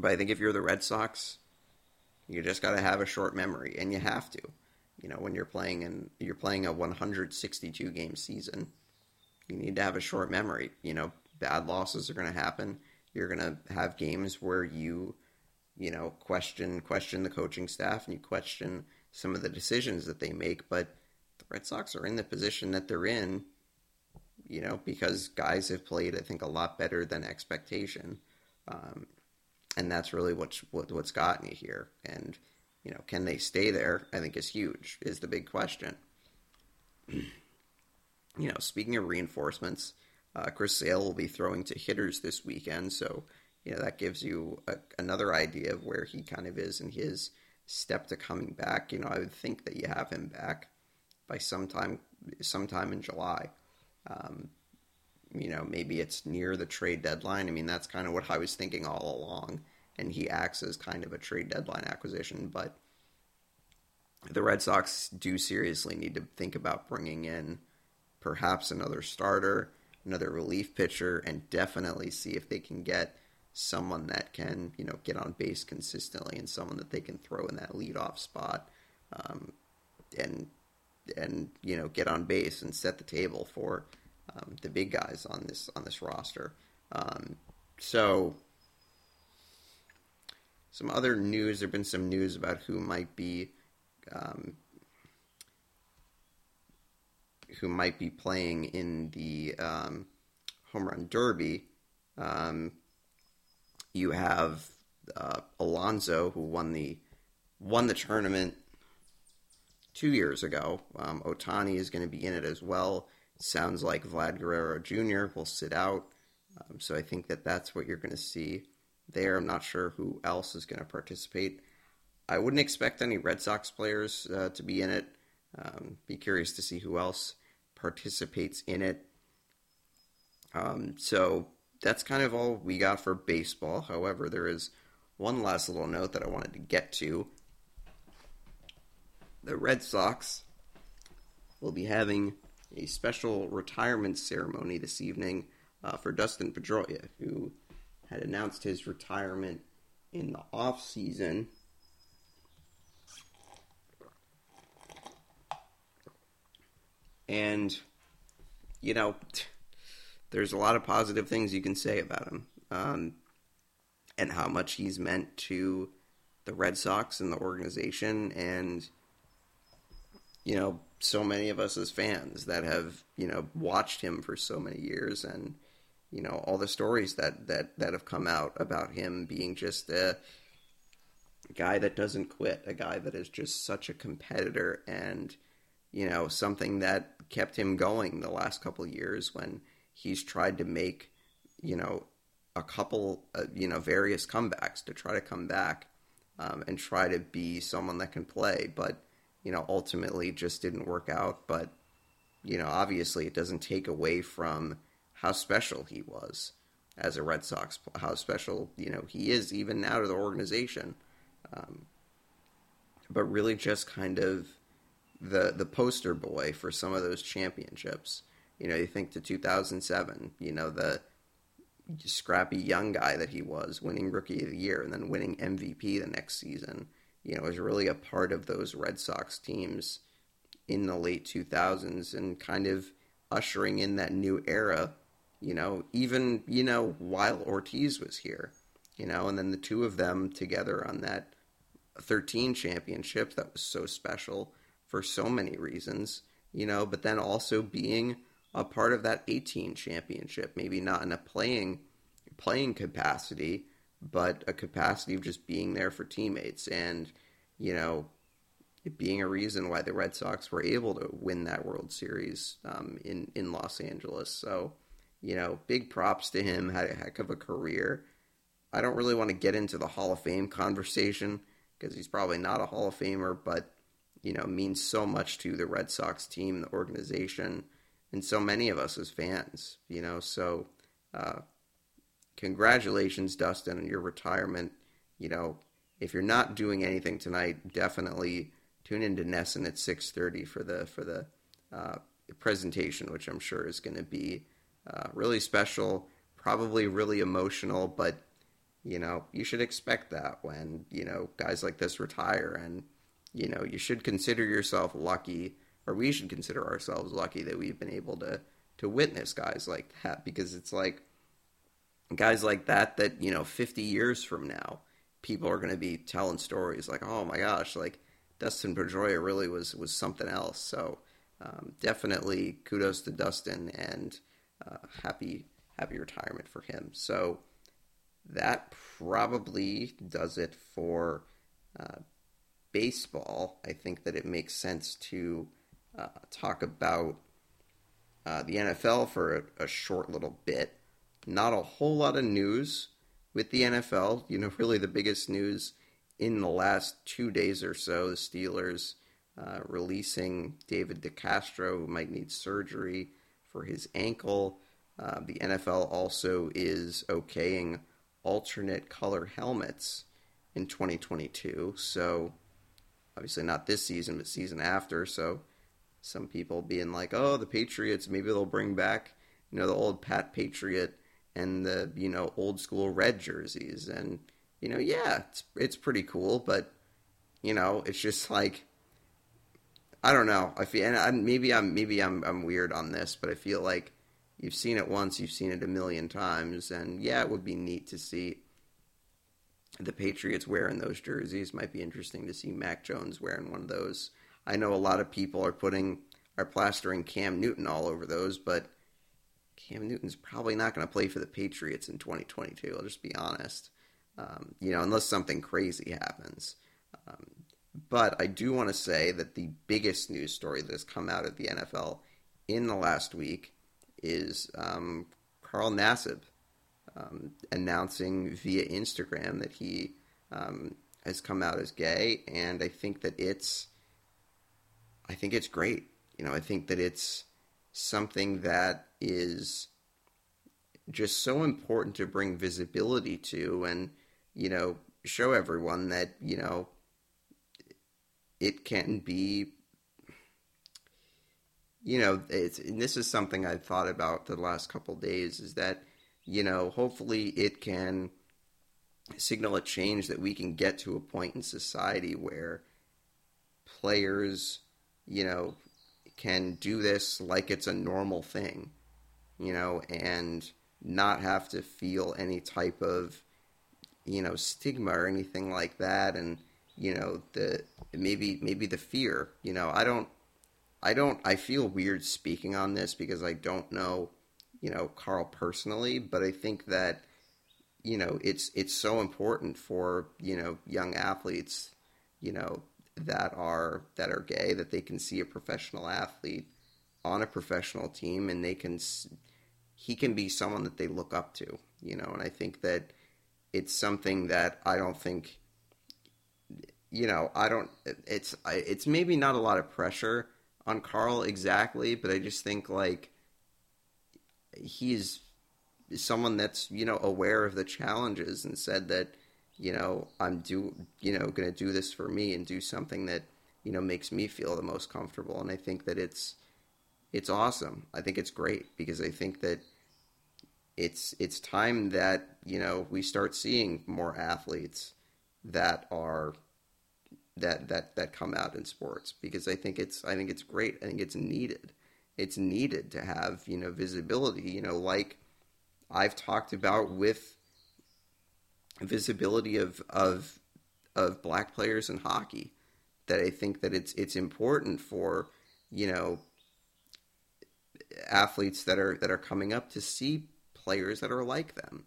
Speaker 1: but I think if you're the Red Sox, you just got to have a short memory, and you have to. You know, when you're playing and you're playing a 162 game season, you need to have a short memory. You know, bad losses are going to happen. You're going to have games where you, you know, question question the coaching staff and you question some of the decisions that they make. But the Red Sox are in the position that they're in, you know, because guys have played, I think, a lot better than expectation. Um, and that's really what's what, what's gotten you here. And you know, can they stay there? I think is huge. Is the big question. *clears throat* you know, speaking of reinforcements, uh, Chris Sale will be throwing to hitters this weekend, so you know that gives you a, another idea of where he kind of is in his step to coming back. You know, I would think that you have him back by sometime sometime in July. Um, you know, maybe it's near the trade deadline. I mean, that's kind of what I was thinking all along. And he acts as kind of a trade deadline acquisition. But the Red Sox do seriously need to think about bringing in perhaps another starter, another relief pitcher, and definitely see if they can get someone that can, you know, get on base consistently and someone that they can throw in that leadoff spot. Um, and and you know get on base and set the table for um, the big guys on this on this roster. Um, so, some other news. There've been some news about who might be um, who might be playing in the um, home run derby. Um, you have uh, Alonso, who won the won the tournament two years ago. Um, Ohtani is going to be in it as well sounds like Vlad Guerrero Jr. will sit out. Um, so I think that that's what you're going to see there. I'm not sure who else is going to participate. I wouldn't expect any Red Sox players uh, to be in it. Um, be curious to see who else participates in it. Um, so that's kind of all we got for baseball. However, there is one last little note that I wanted to get to. The Red Sox will be having a special retirement ceremony this evening uh, for Dustin Pedroia, who had announced his retirement in the off season. And, you know, there's a lot of positive things you can say about him um, and how much he's meant to the Red Sox and the organization. And, you know, so many of us as fans that have you know watched him for so many years and you know all the stories that that that have come out about him being just a guy that doesn't quit a guy that is just such a competitor and you know something that kept him going the last couple years when he's tried to make you know a couple uh, you know various comebacks to try to come back um, and try to be someone that can play. But you know, ultimately just didn't work out. But, you know, obviously it doesn't take away from how special he was as a Red Sox, how special, you know, he is even now to the organization. Um, but really just kind of the the poster boy for some of those championships. You know, you think to 2007, you know, the scrappy young guy that he was, winning Rookie of the Year and then winning MVP the next season you know, was really a part of those Red Sox teams in the late 2000s and kind of ushering in that new era, you know, even, you know, while Ortiz was here, you know, and then the two of them together on that 13 championship that was so special for so many reasons, you know, but then also being a part of that 18 championship, maybe not in a playing playing capacity, but a capacity of just being there for teammates. And, you know, being a reason why the Red Sox were able to win that World Series um, in in Los Angeles. So, you know, big props to him. Had a heck of a career. I don't really want to get into the Hall of Fame conversation because he's probably not a Hall of Famer, but you know, means so much to the Red Sox team, the organization, and so many of us as fans. You know, so uh, congratulations, Dustin, on your retirement. You know, if you're not doing anything tonight, definitely tune into NESN at 6:30 for the for the uh, presentation, which I'm sure is going to be uh, really special, probably really emotional, but you know you should expect that when you know guys like this retire, and you know you should consider yourself lucky, or we should consider ourselves lucky that we've been able to to witness guys like that because it's like guys like that that you know 50 years from now people are going to be telling stories like oh my gosh like Dustin Pedroia really was was something else. So um, definitely kudos to Dustin and uh, happy happy retirement for him. So that probably does it for uh, baseball. I think that it makes sense to uh, talk about uh, the NFL for a, a short little bit not a whole lot of news with the NFL. You know, really the biggest news in the last two days or so the Steelers uh, releasing David DeCastro, who might need surgery for his ankle. Uh, the NFL also is okaying alternate color helmets in 2022. So, obviously, not this season, but season after. So, some people being like, oh, the Patriots, maybe they'll bring back, you know, the old Pat Patriot and the you know old school red jerseys. And you know yeah it's it's pretty cool but you know it's just like I don't know. I feel and I, maybe I'm maybe I'm I'm weird on this but I feel like you've seen it once you've seen it a million times and yeah it would be neat to see the Patriots wearing those jerseys. Might be interesting to see Mac Jones wearing one of those. I know a lot of people are putting are plastering Cam Newton all over those but Cam Newton's probably not going to play for the Patriots in 2022. I'll just be honest. Um, you know, unless something crazy happens. Um, but I do want to say that the biggest news story that has come out of the NFL in the last week is um, Carl Nassib um, announcing via Instagram that he um, has come out as gay, and I think that it's, I think it's great. You know, I think that it's something that is just so important to bring visibility to and you know show everyone that you know it can be you know it's and this is something I've thought about the last couple days is that you know hopefully it can signal a change that we can get to a point in society where players you know can do this like it's a normal thing, you know, and not have to feel any type of, you know, stigma or anything like that. And, you know, the maybe maybe the fear, you know, I don't I don't I feel weird speaking on this because I don't know, you know, Carl personally, but I think that you know, it's it's so important for, you know, young athletes, you know, that are that are gay that they can see a professional athlete on a professional team and they can he can be someone that they look up to you know and i think that it's something that i don't think you know i don't it's it's maybe not a lot of pressure on carl exactly but i just think like he's someone that's you know aware of the challenges and said that you know, I'm do you know going to do this for me and do something that you know makes me feel the most comfortable. And I think that it's it's awesome. I think it's great because I think that it's it's time that you know we start seeing more athletes that are that that that come out in sports because I think it's I think it's great. I think it's needed. It's needed to have you know visibility. You know, like I've talked about with visibility of of of black players in hockey that I think that it's it's important for you know athletes that are that are coming up to see players that are like them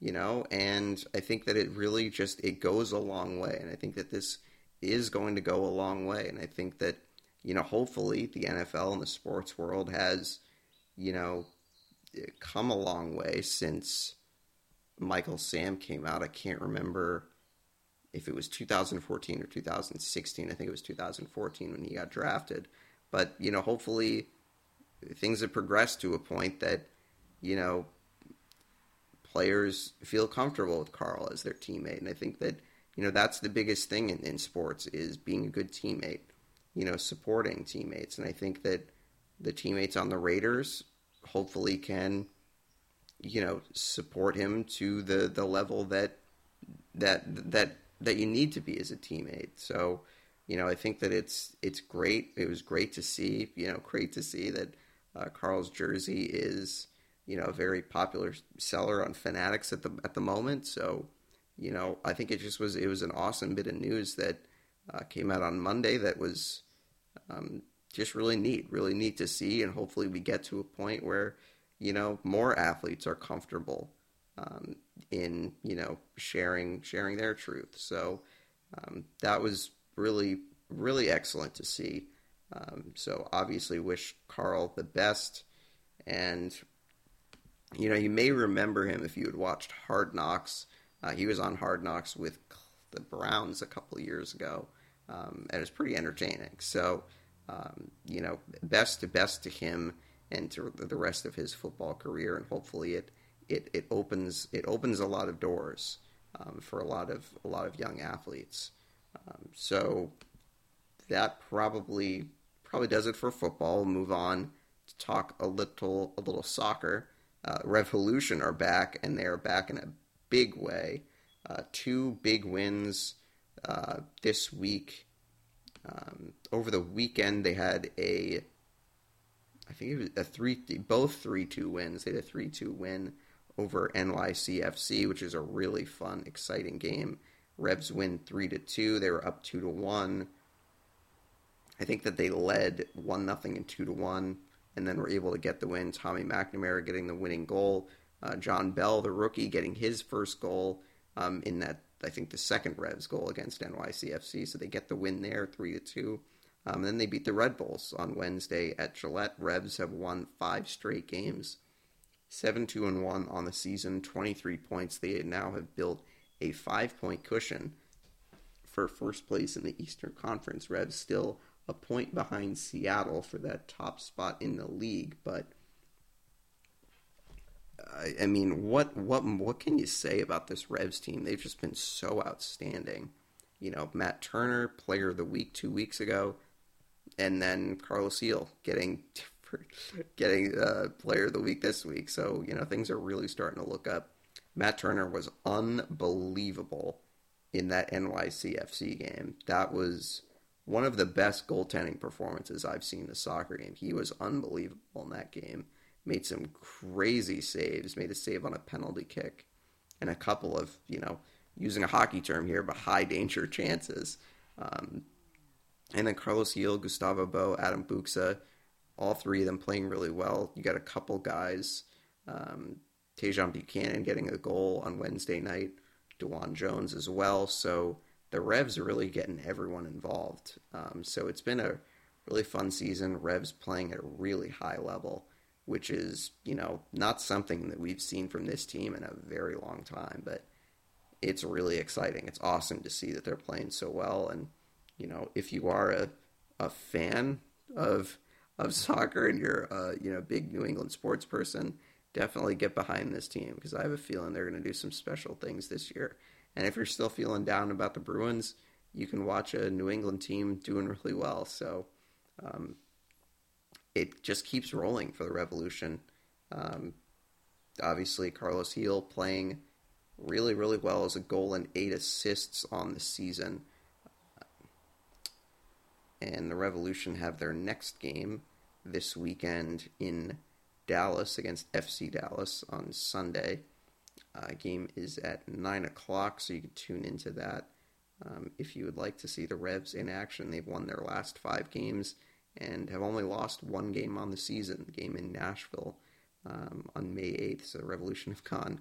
Speaker 1: you know and I think that it really just it goes a long way and I think that this is going to go a long way. And I think that, you know, hopefully the NFL and the sports world has, you know, come a long way since Michael Sam came out. I can't remember if it was 2014 or 2016. I think it was 2014 when he got drafted. But, you know, hopefully things have progressed to a point that, you know, players feel comfortable with Carl as their teammate. And I think that, you know, that's the biggest thing in, in sports is being a good teammate, you know, supporting teammates. And I think that the teammates on the Raiders hopefully can, you know, support him to the, the level that that that that you need to be as a teammate. So, you know, I think that it's it's great. It was great to see, you know, great to see that uh, Carl's jersey is, you know, a very popular seller on Fanatics at the at the moment. So, you know, I think it just was it was an awesome bit of news that uh, came out on Monday that was um, just really neat, really neat to see, and hopefully we get to a point where you know more athletes are comfortable um, in you know sharing sharing their truth. So um, that was really really excellent to see. Um, so obviously wish Carl the best, and you know you may remember him if you had watched Hard Knocks. Uh, he was on Hard Knocks with the Browns a couple years ago, um, and it was pretty entertaining. So um, you know, best to best to him and to the rest of his football career, and hopefully it it, it opens it opens a lot of doors um, for a lot of a lot of young athletes. Um, so that probably probably does it for football. We'll move on to talk a little a little soccer. Uh, Revolution are back, and they are back in a big way. Uh, two big wins uh, this week. Um, over the weekend, they had a, I think it was a three, both three two wins. They had a three two win over NYCFC, which is a really fun, exciting game. Revs win three to two. They were up two to one. I think that they led one nothing and two to one, and then were able to get the win. Tommy McNamara getting the winning goal. Uh, John Bell, the rookie, getting his first goal um, in that I think the second Revs goal against NYCFC. So they get the win there, three to two. Um, and then they beat the Red Bulls on Wednesday at Gillette. Revs have won five straight games, seven two and one on the season, twenty three points. They now have built a five point cushion for first place in the Eastern Conference. Revs still a point behind Seattle for that top spot in the league, but I mean, what what what can you say about this Revs team? They've just been so outstanding. You know, Matt Turner, Player of the Week two weeks ago, and then Carlos Gil getting *laughs* getting uh, Player of the Week this week. So you know, things are really starting to look up. Matt Turner was unbelievable in that NYCFC game. That was one of the best goaltending performances I've seen in a soccer game. He was unbelievable in that game made some crazy saves, made a save on a penalty kick, and a couple of, you know, using a hockey term here, but high danger *laughs* chances. Um, and then Carlos Gil, Gustavo Bou, Adam Buksa, all three of them playing really well. You got a couple guys, um, Buchanan getting a goal on Wednesday night, DeJuan Jones as well. So the Revs are really getting everyone involved. Um, so it's been a really fun season. Revs playing at a really high level which is, you know, not something that we've seen from this team in a very long time, but it's really exciting. It's awesome to see that they're playing so well. And, you know, if you are a, a fan of of soccer and you're a you know big New England sports person, definitely get behind this team because I have a feeling they're going to do some special things this year. And if you're still feeling down about the Bruins, you can watch a New England team doing really well. So um, it just keeps rolling for the Revolution. Um, obviously, Carlos Gil playing really, really well as a goal and eight assists on the season. And the Revolution have their next game this weekend in Dallas against FC Dallas on Sunday. Uh, game is at 9 o'clock, so you can tune into that um, if you would like to see the Revs in action. They've won their last five games and have only lost one game on the season, game in Nashville um, on May 8th. So the Revolution have gone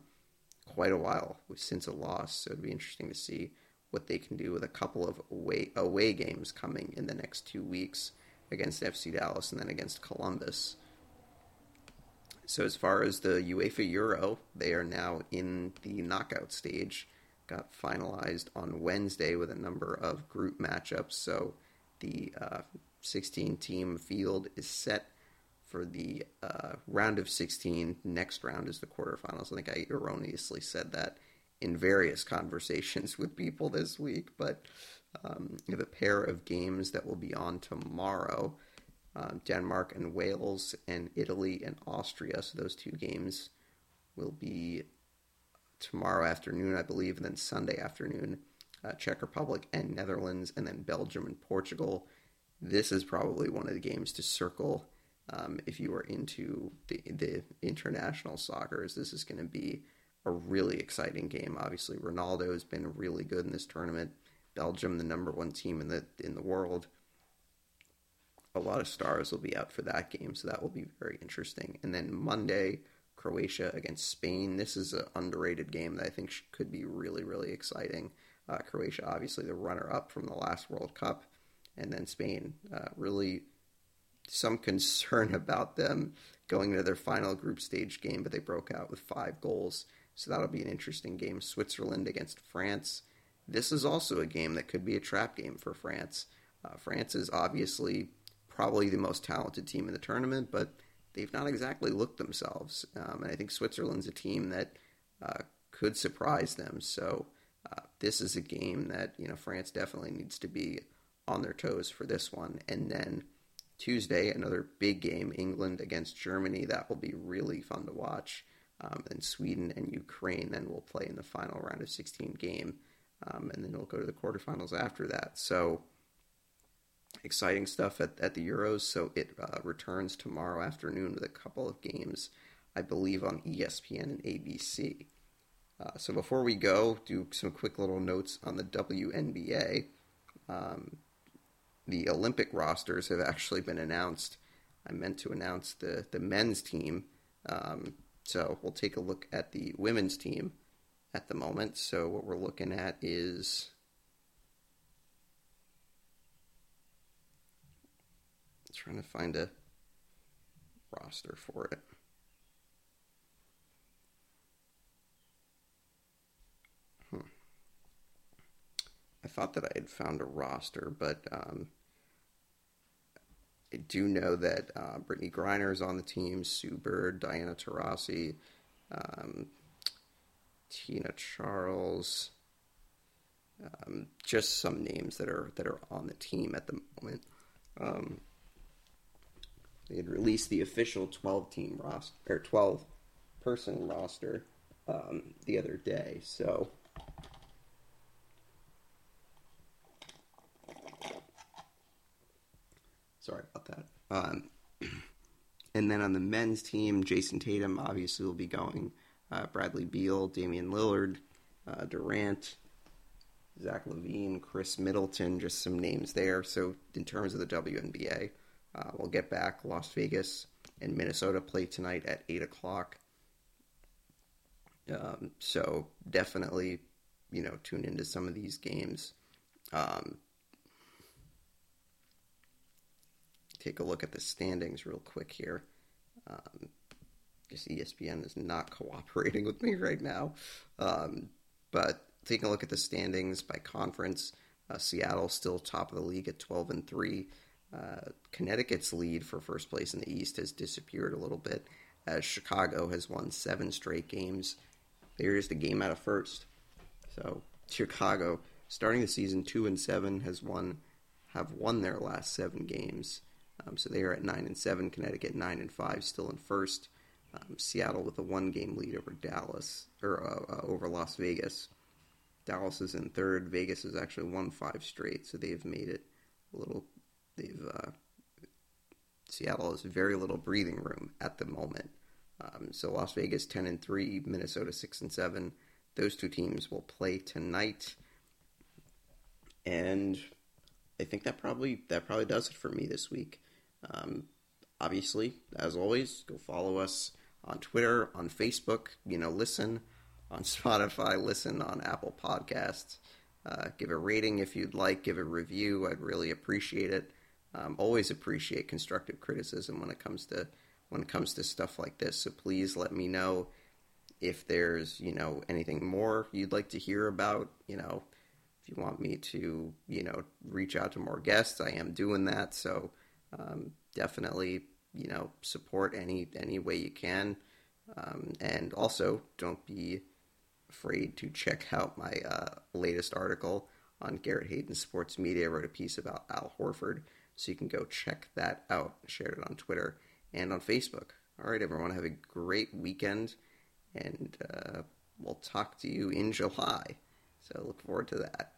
Speaker 1: quite a while since a loss. So it'd be interesting to see what they can do with a couple of away, away games coming in the next two weeks against FC Dallas and then against Columbus. So as far as the UEFA Euro, they are now in the knockout stage. Got finalized on Wednesday with a number of group matchups. So the uh, 16 team field is set for the uh, round of 16. Next round is the quarterfinals. I think I erroneously said that in various conversations *laughs* with people this week, but um, we have a pair of games that will be on tomorrow. Uh, Denmark and Wales, and Italy and Austria. So those two games will be tomorrow afternoon, I believe, and then Sunday afternoon, uh, Czech Republic and Netherlands, and then Belgium and Portugal. This is probably one of the games to circle um, if you are into the, the international soccer. This is going to be a really exciting game. Obviously, Ronaldo has been really good in this tournament. Belgium, the number one team in the in the world. A lot of stars will be out for that game, so that will be very interesting. And then Monday, Croatia against Spain. This is an underrated game that I think could be really, really exciting. Uh, Croatia, obviously the runner-up from the last World Cup, and then Spain. Uh, really, some concern *laughs* about them going into their final group stage game, but they broke out with five goals. So that'll be an interesting game. Switzerland against France. This is also a game that could be a trap game for France. Uh, France is obviously probably the most talented team in the tournament, but they've not exactly looked themselves. Um, and I think Switzerland's a team that uh, could surprise them. So uh, this is a game that you know France definitely needs to be on their toes for this one. And then Tuesday, another big game, England against Germany. That will be really fun to watch. Um, and Sweden and Ukraine then will play in the final round of 16 game. Um, and then we'll go to the quarterfinals after that. So exciting stuff at, at the Euros. So it uh, returns tomorrow afternoon with a couple of games, I believe, on ESPN and ABC. Uh, so before we go, do some quick little notes on the WNBA. Um, the Olympic rosters have actually been announced. I meant to announce the, the men's team. Um, so we'll take a look at the women's team at the moment. So what we're looking at is trying to find a roster for it. Hmm. I thought that I had found a roster, but um, I do know that uh, Brittney Griner is on the team, Sue Bird, Diana Taurasi, um, Tina Charles, um, just some names that are that are on the team at the moment. Um, they had released the official 12 team roster or 12 person roster um, the other day. So sorry about that. Um, *clears throat* and then on the men's team, Jayson Tatum obviously will be going. Uh, Bradley Beal, Damian Lillard, uh, Durant, Zach LaVine, Khris Middleton, just some names there. So in terms of the WNBA, uh, we'll get back. Las Vegas and Minnesota play tonight at 8 o'clock. Um, so definitely, you know, tune into some of these games. Um, take a look at the standings real quick here. Um, just ESPN is not cooperating *laughs* with me right now. Um, but taking a look at the standings by conference, uh, Seattle still top of the league at 12 and 3. Uh, Connecticut's lead for first place in the East has disappeared a little bit as Chicago has won seven straight games. There's the game out of first. So Chicago, starting the season two and seven, has won have won their last seven games. Um, so they are at nine and seven. Connecticut nine and five, still in first. Um, Seattle with a one game lead over Dallas or uh, uh, over Las Vegas. Dallas is in third. Vegas has actually won five straight, so they've made it a little They've uh, Seattle has very little breathing room at the moment. Um, so Las Vegas ten and three, Minnesota six and seven. Those two teams will play tonight, and I think that probably that probably does it for me this week. Um, obviously, as always, go follow us on Twitter, on Facebook. You know, listen on *laughs* Spotify, listen on Apple Podcasts. Uh, give a rating if you'd like. Give a review. I'd really appreciate it. Um, always appreciate constructive criticism when it comes to when it comes to stuff like this. So please let me know if there's you know anything more you'd like to hear about. You know, if you want me to you know reach out to more guests, I am doing that. So um, definitely you know support any any way you can, um, and also don't be afraid to check out my uh, latest article on Garrett Hayden Sports Media. I wrote a piece about Al Horford, so you can go check that out. I shared it on Twitter and on Facebook. All right, everyone, have a great weekend, and uh, we'll talk to you in July. So look forward to that.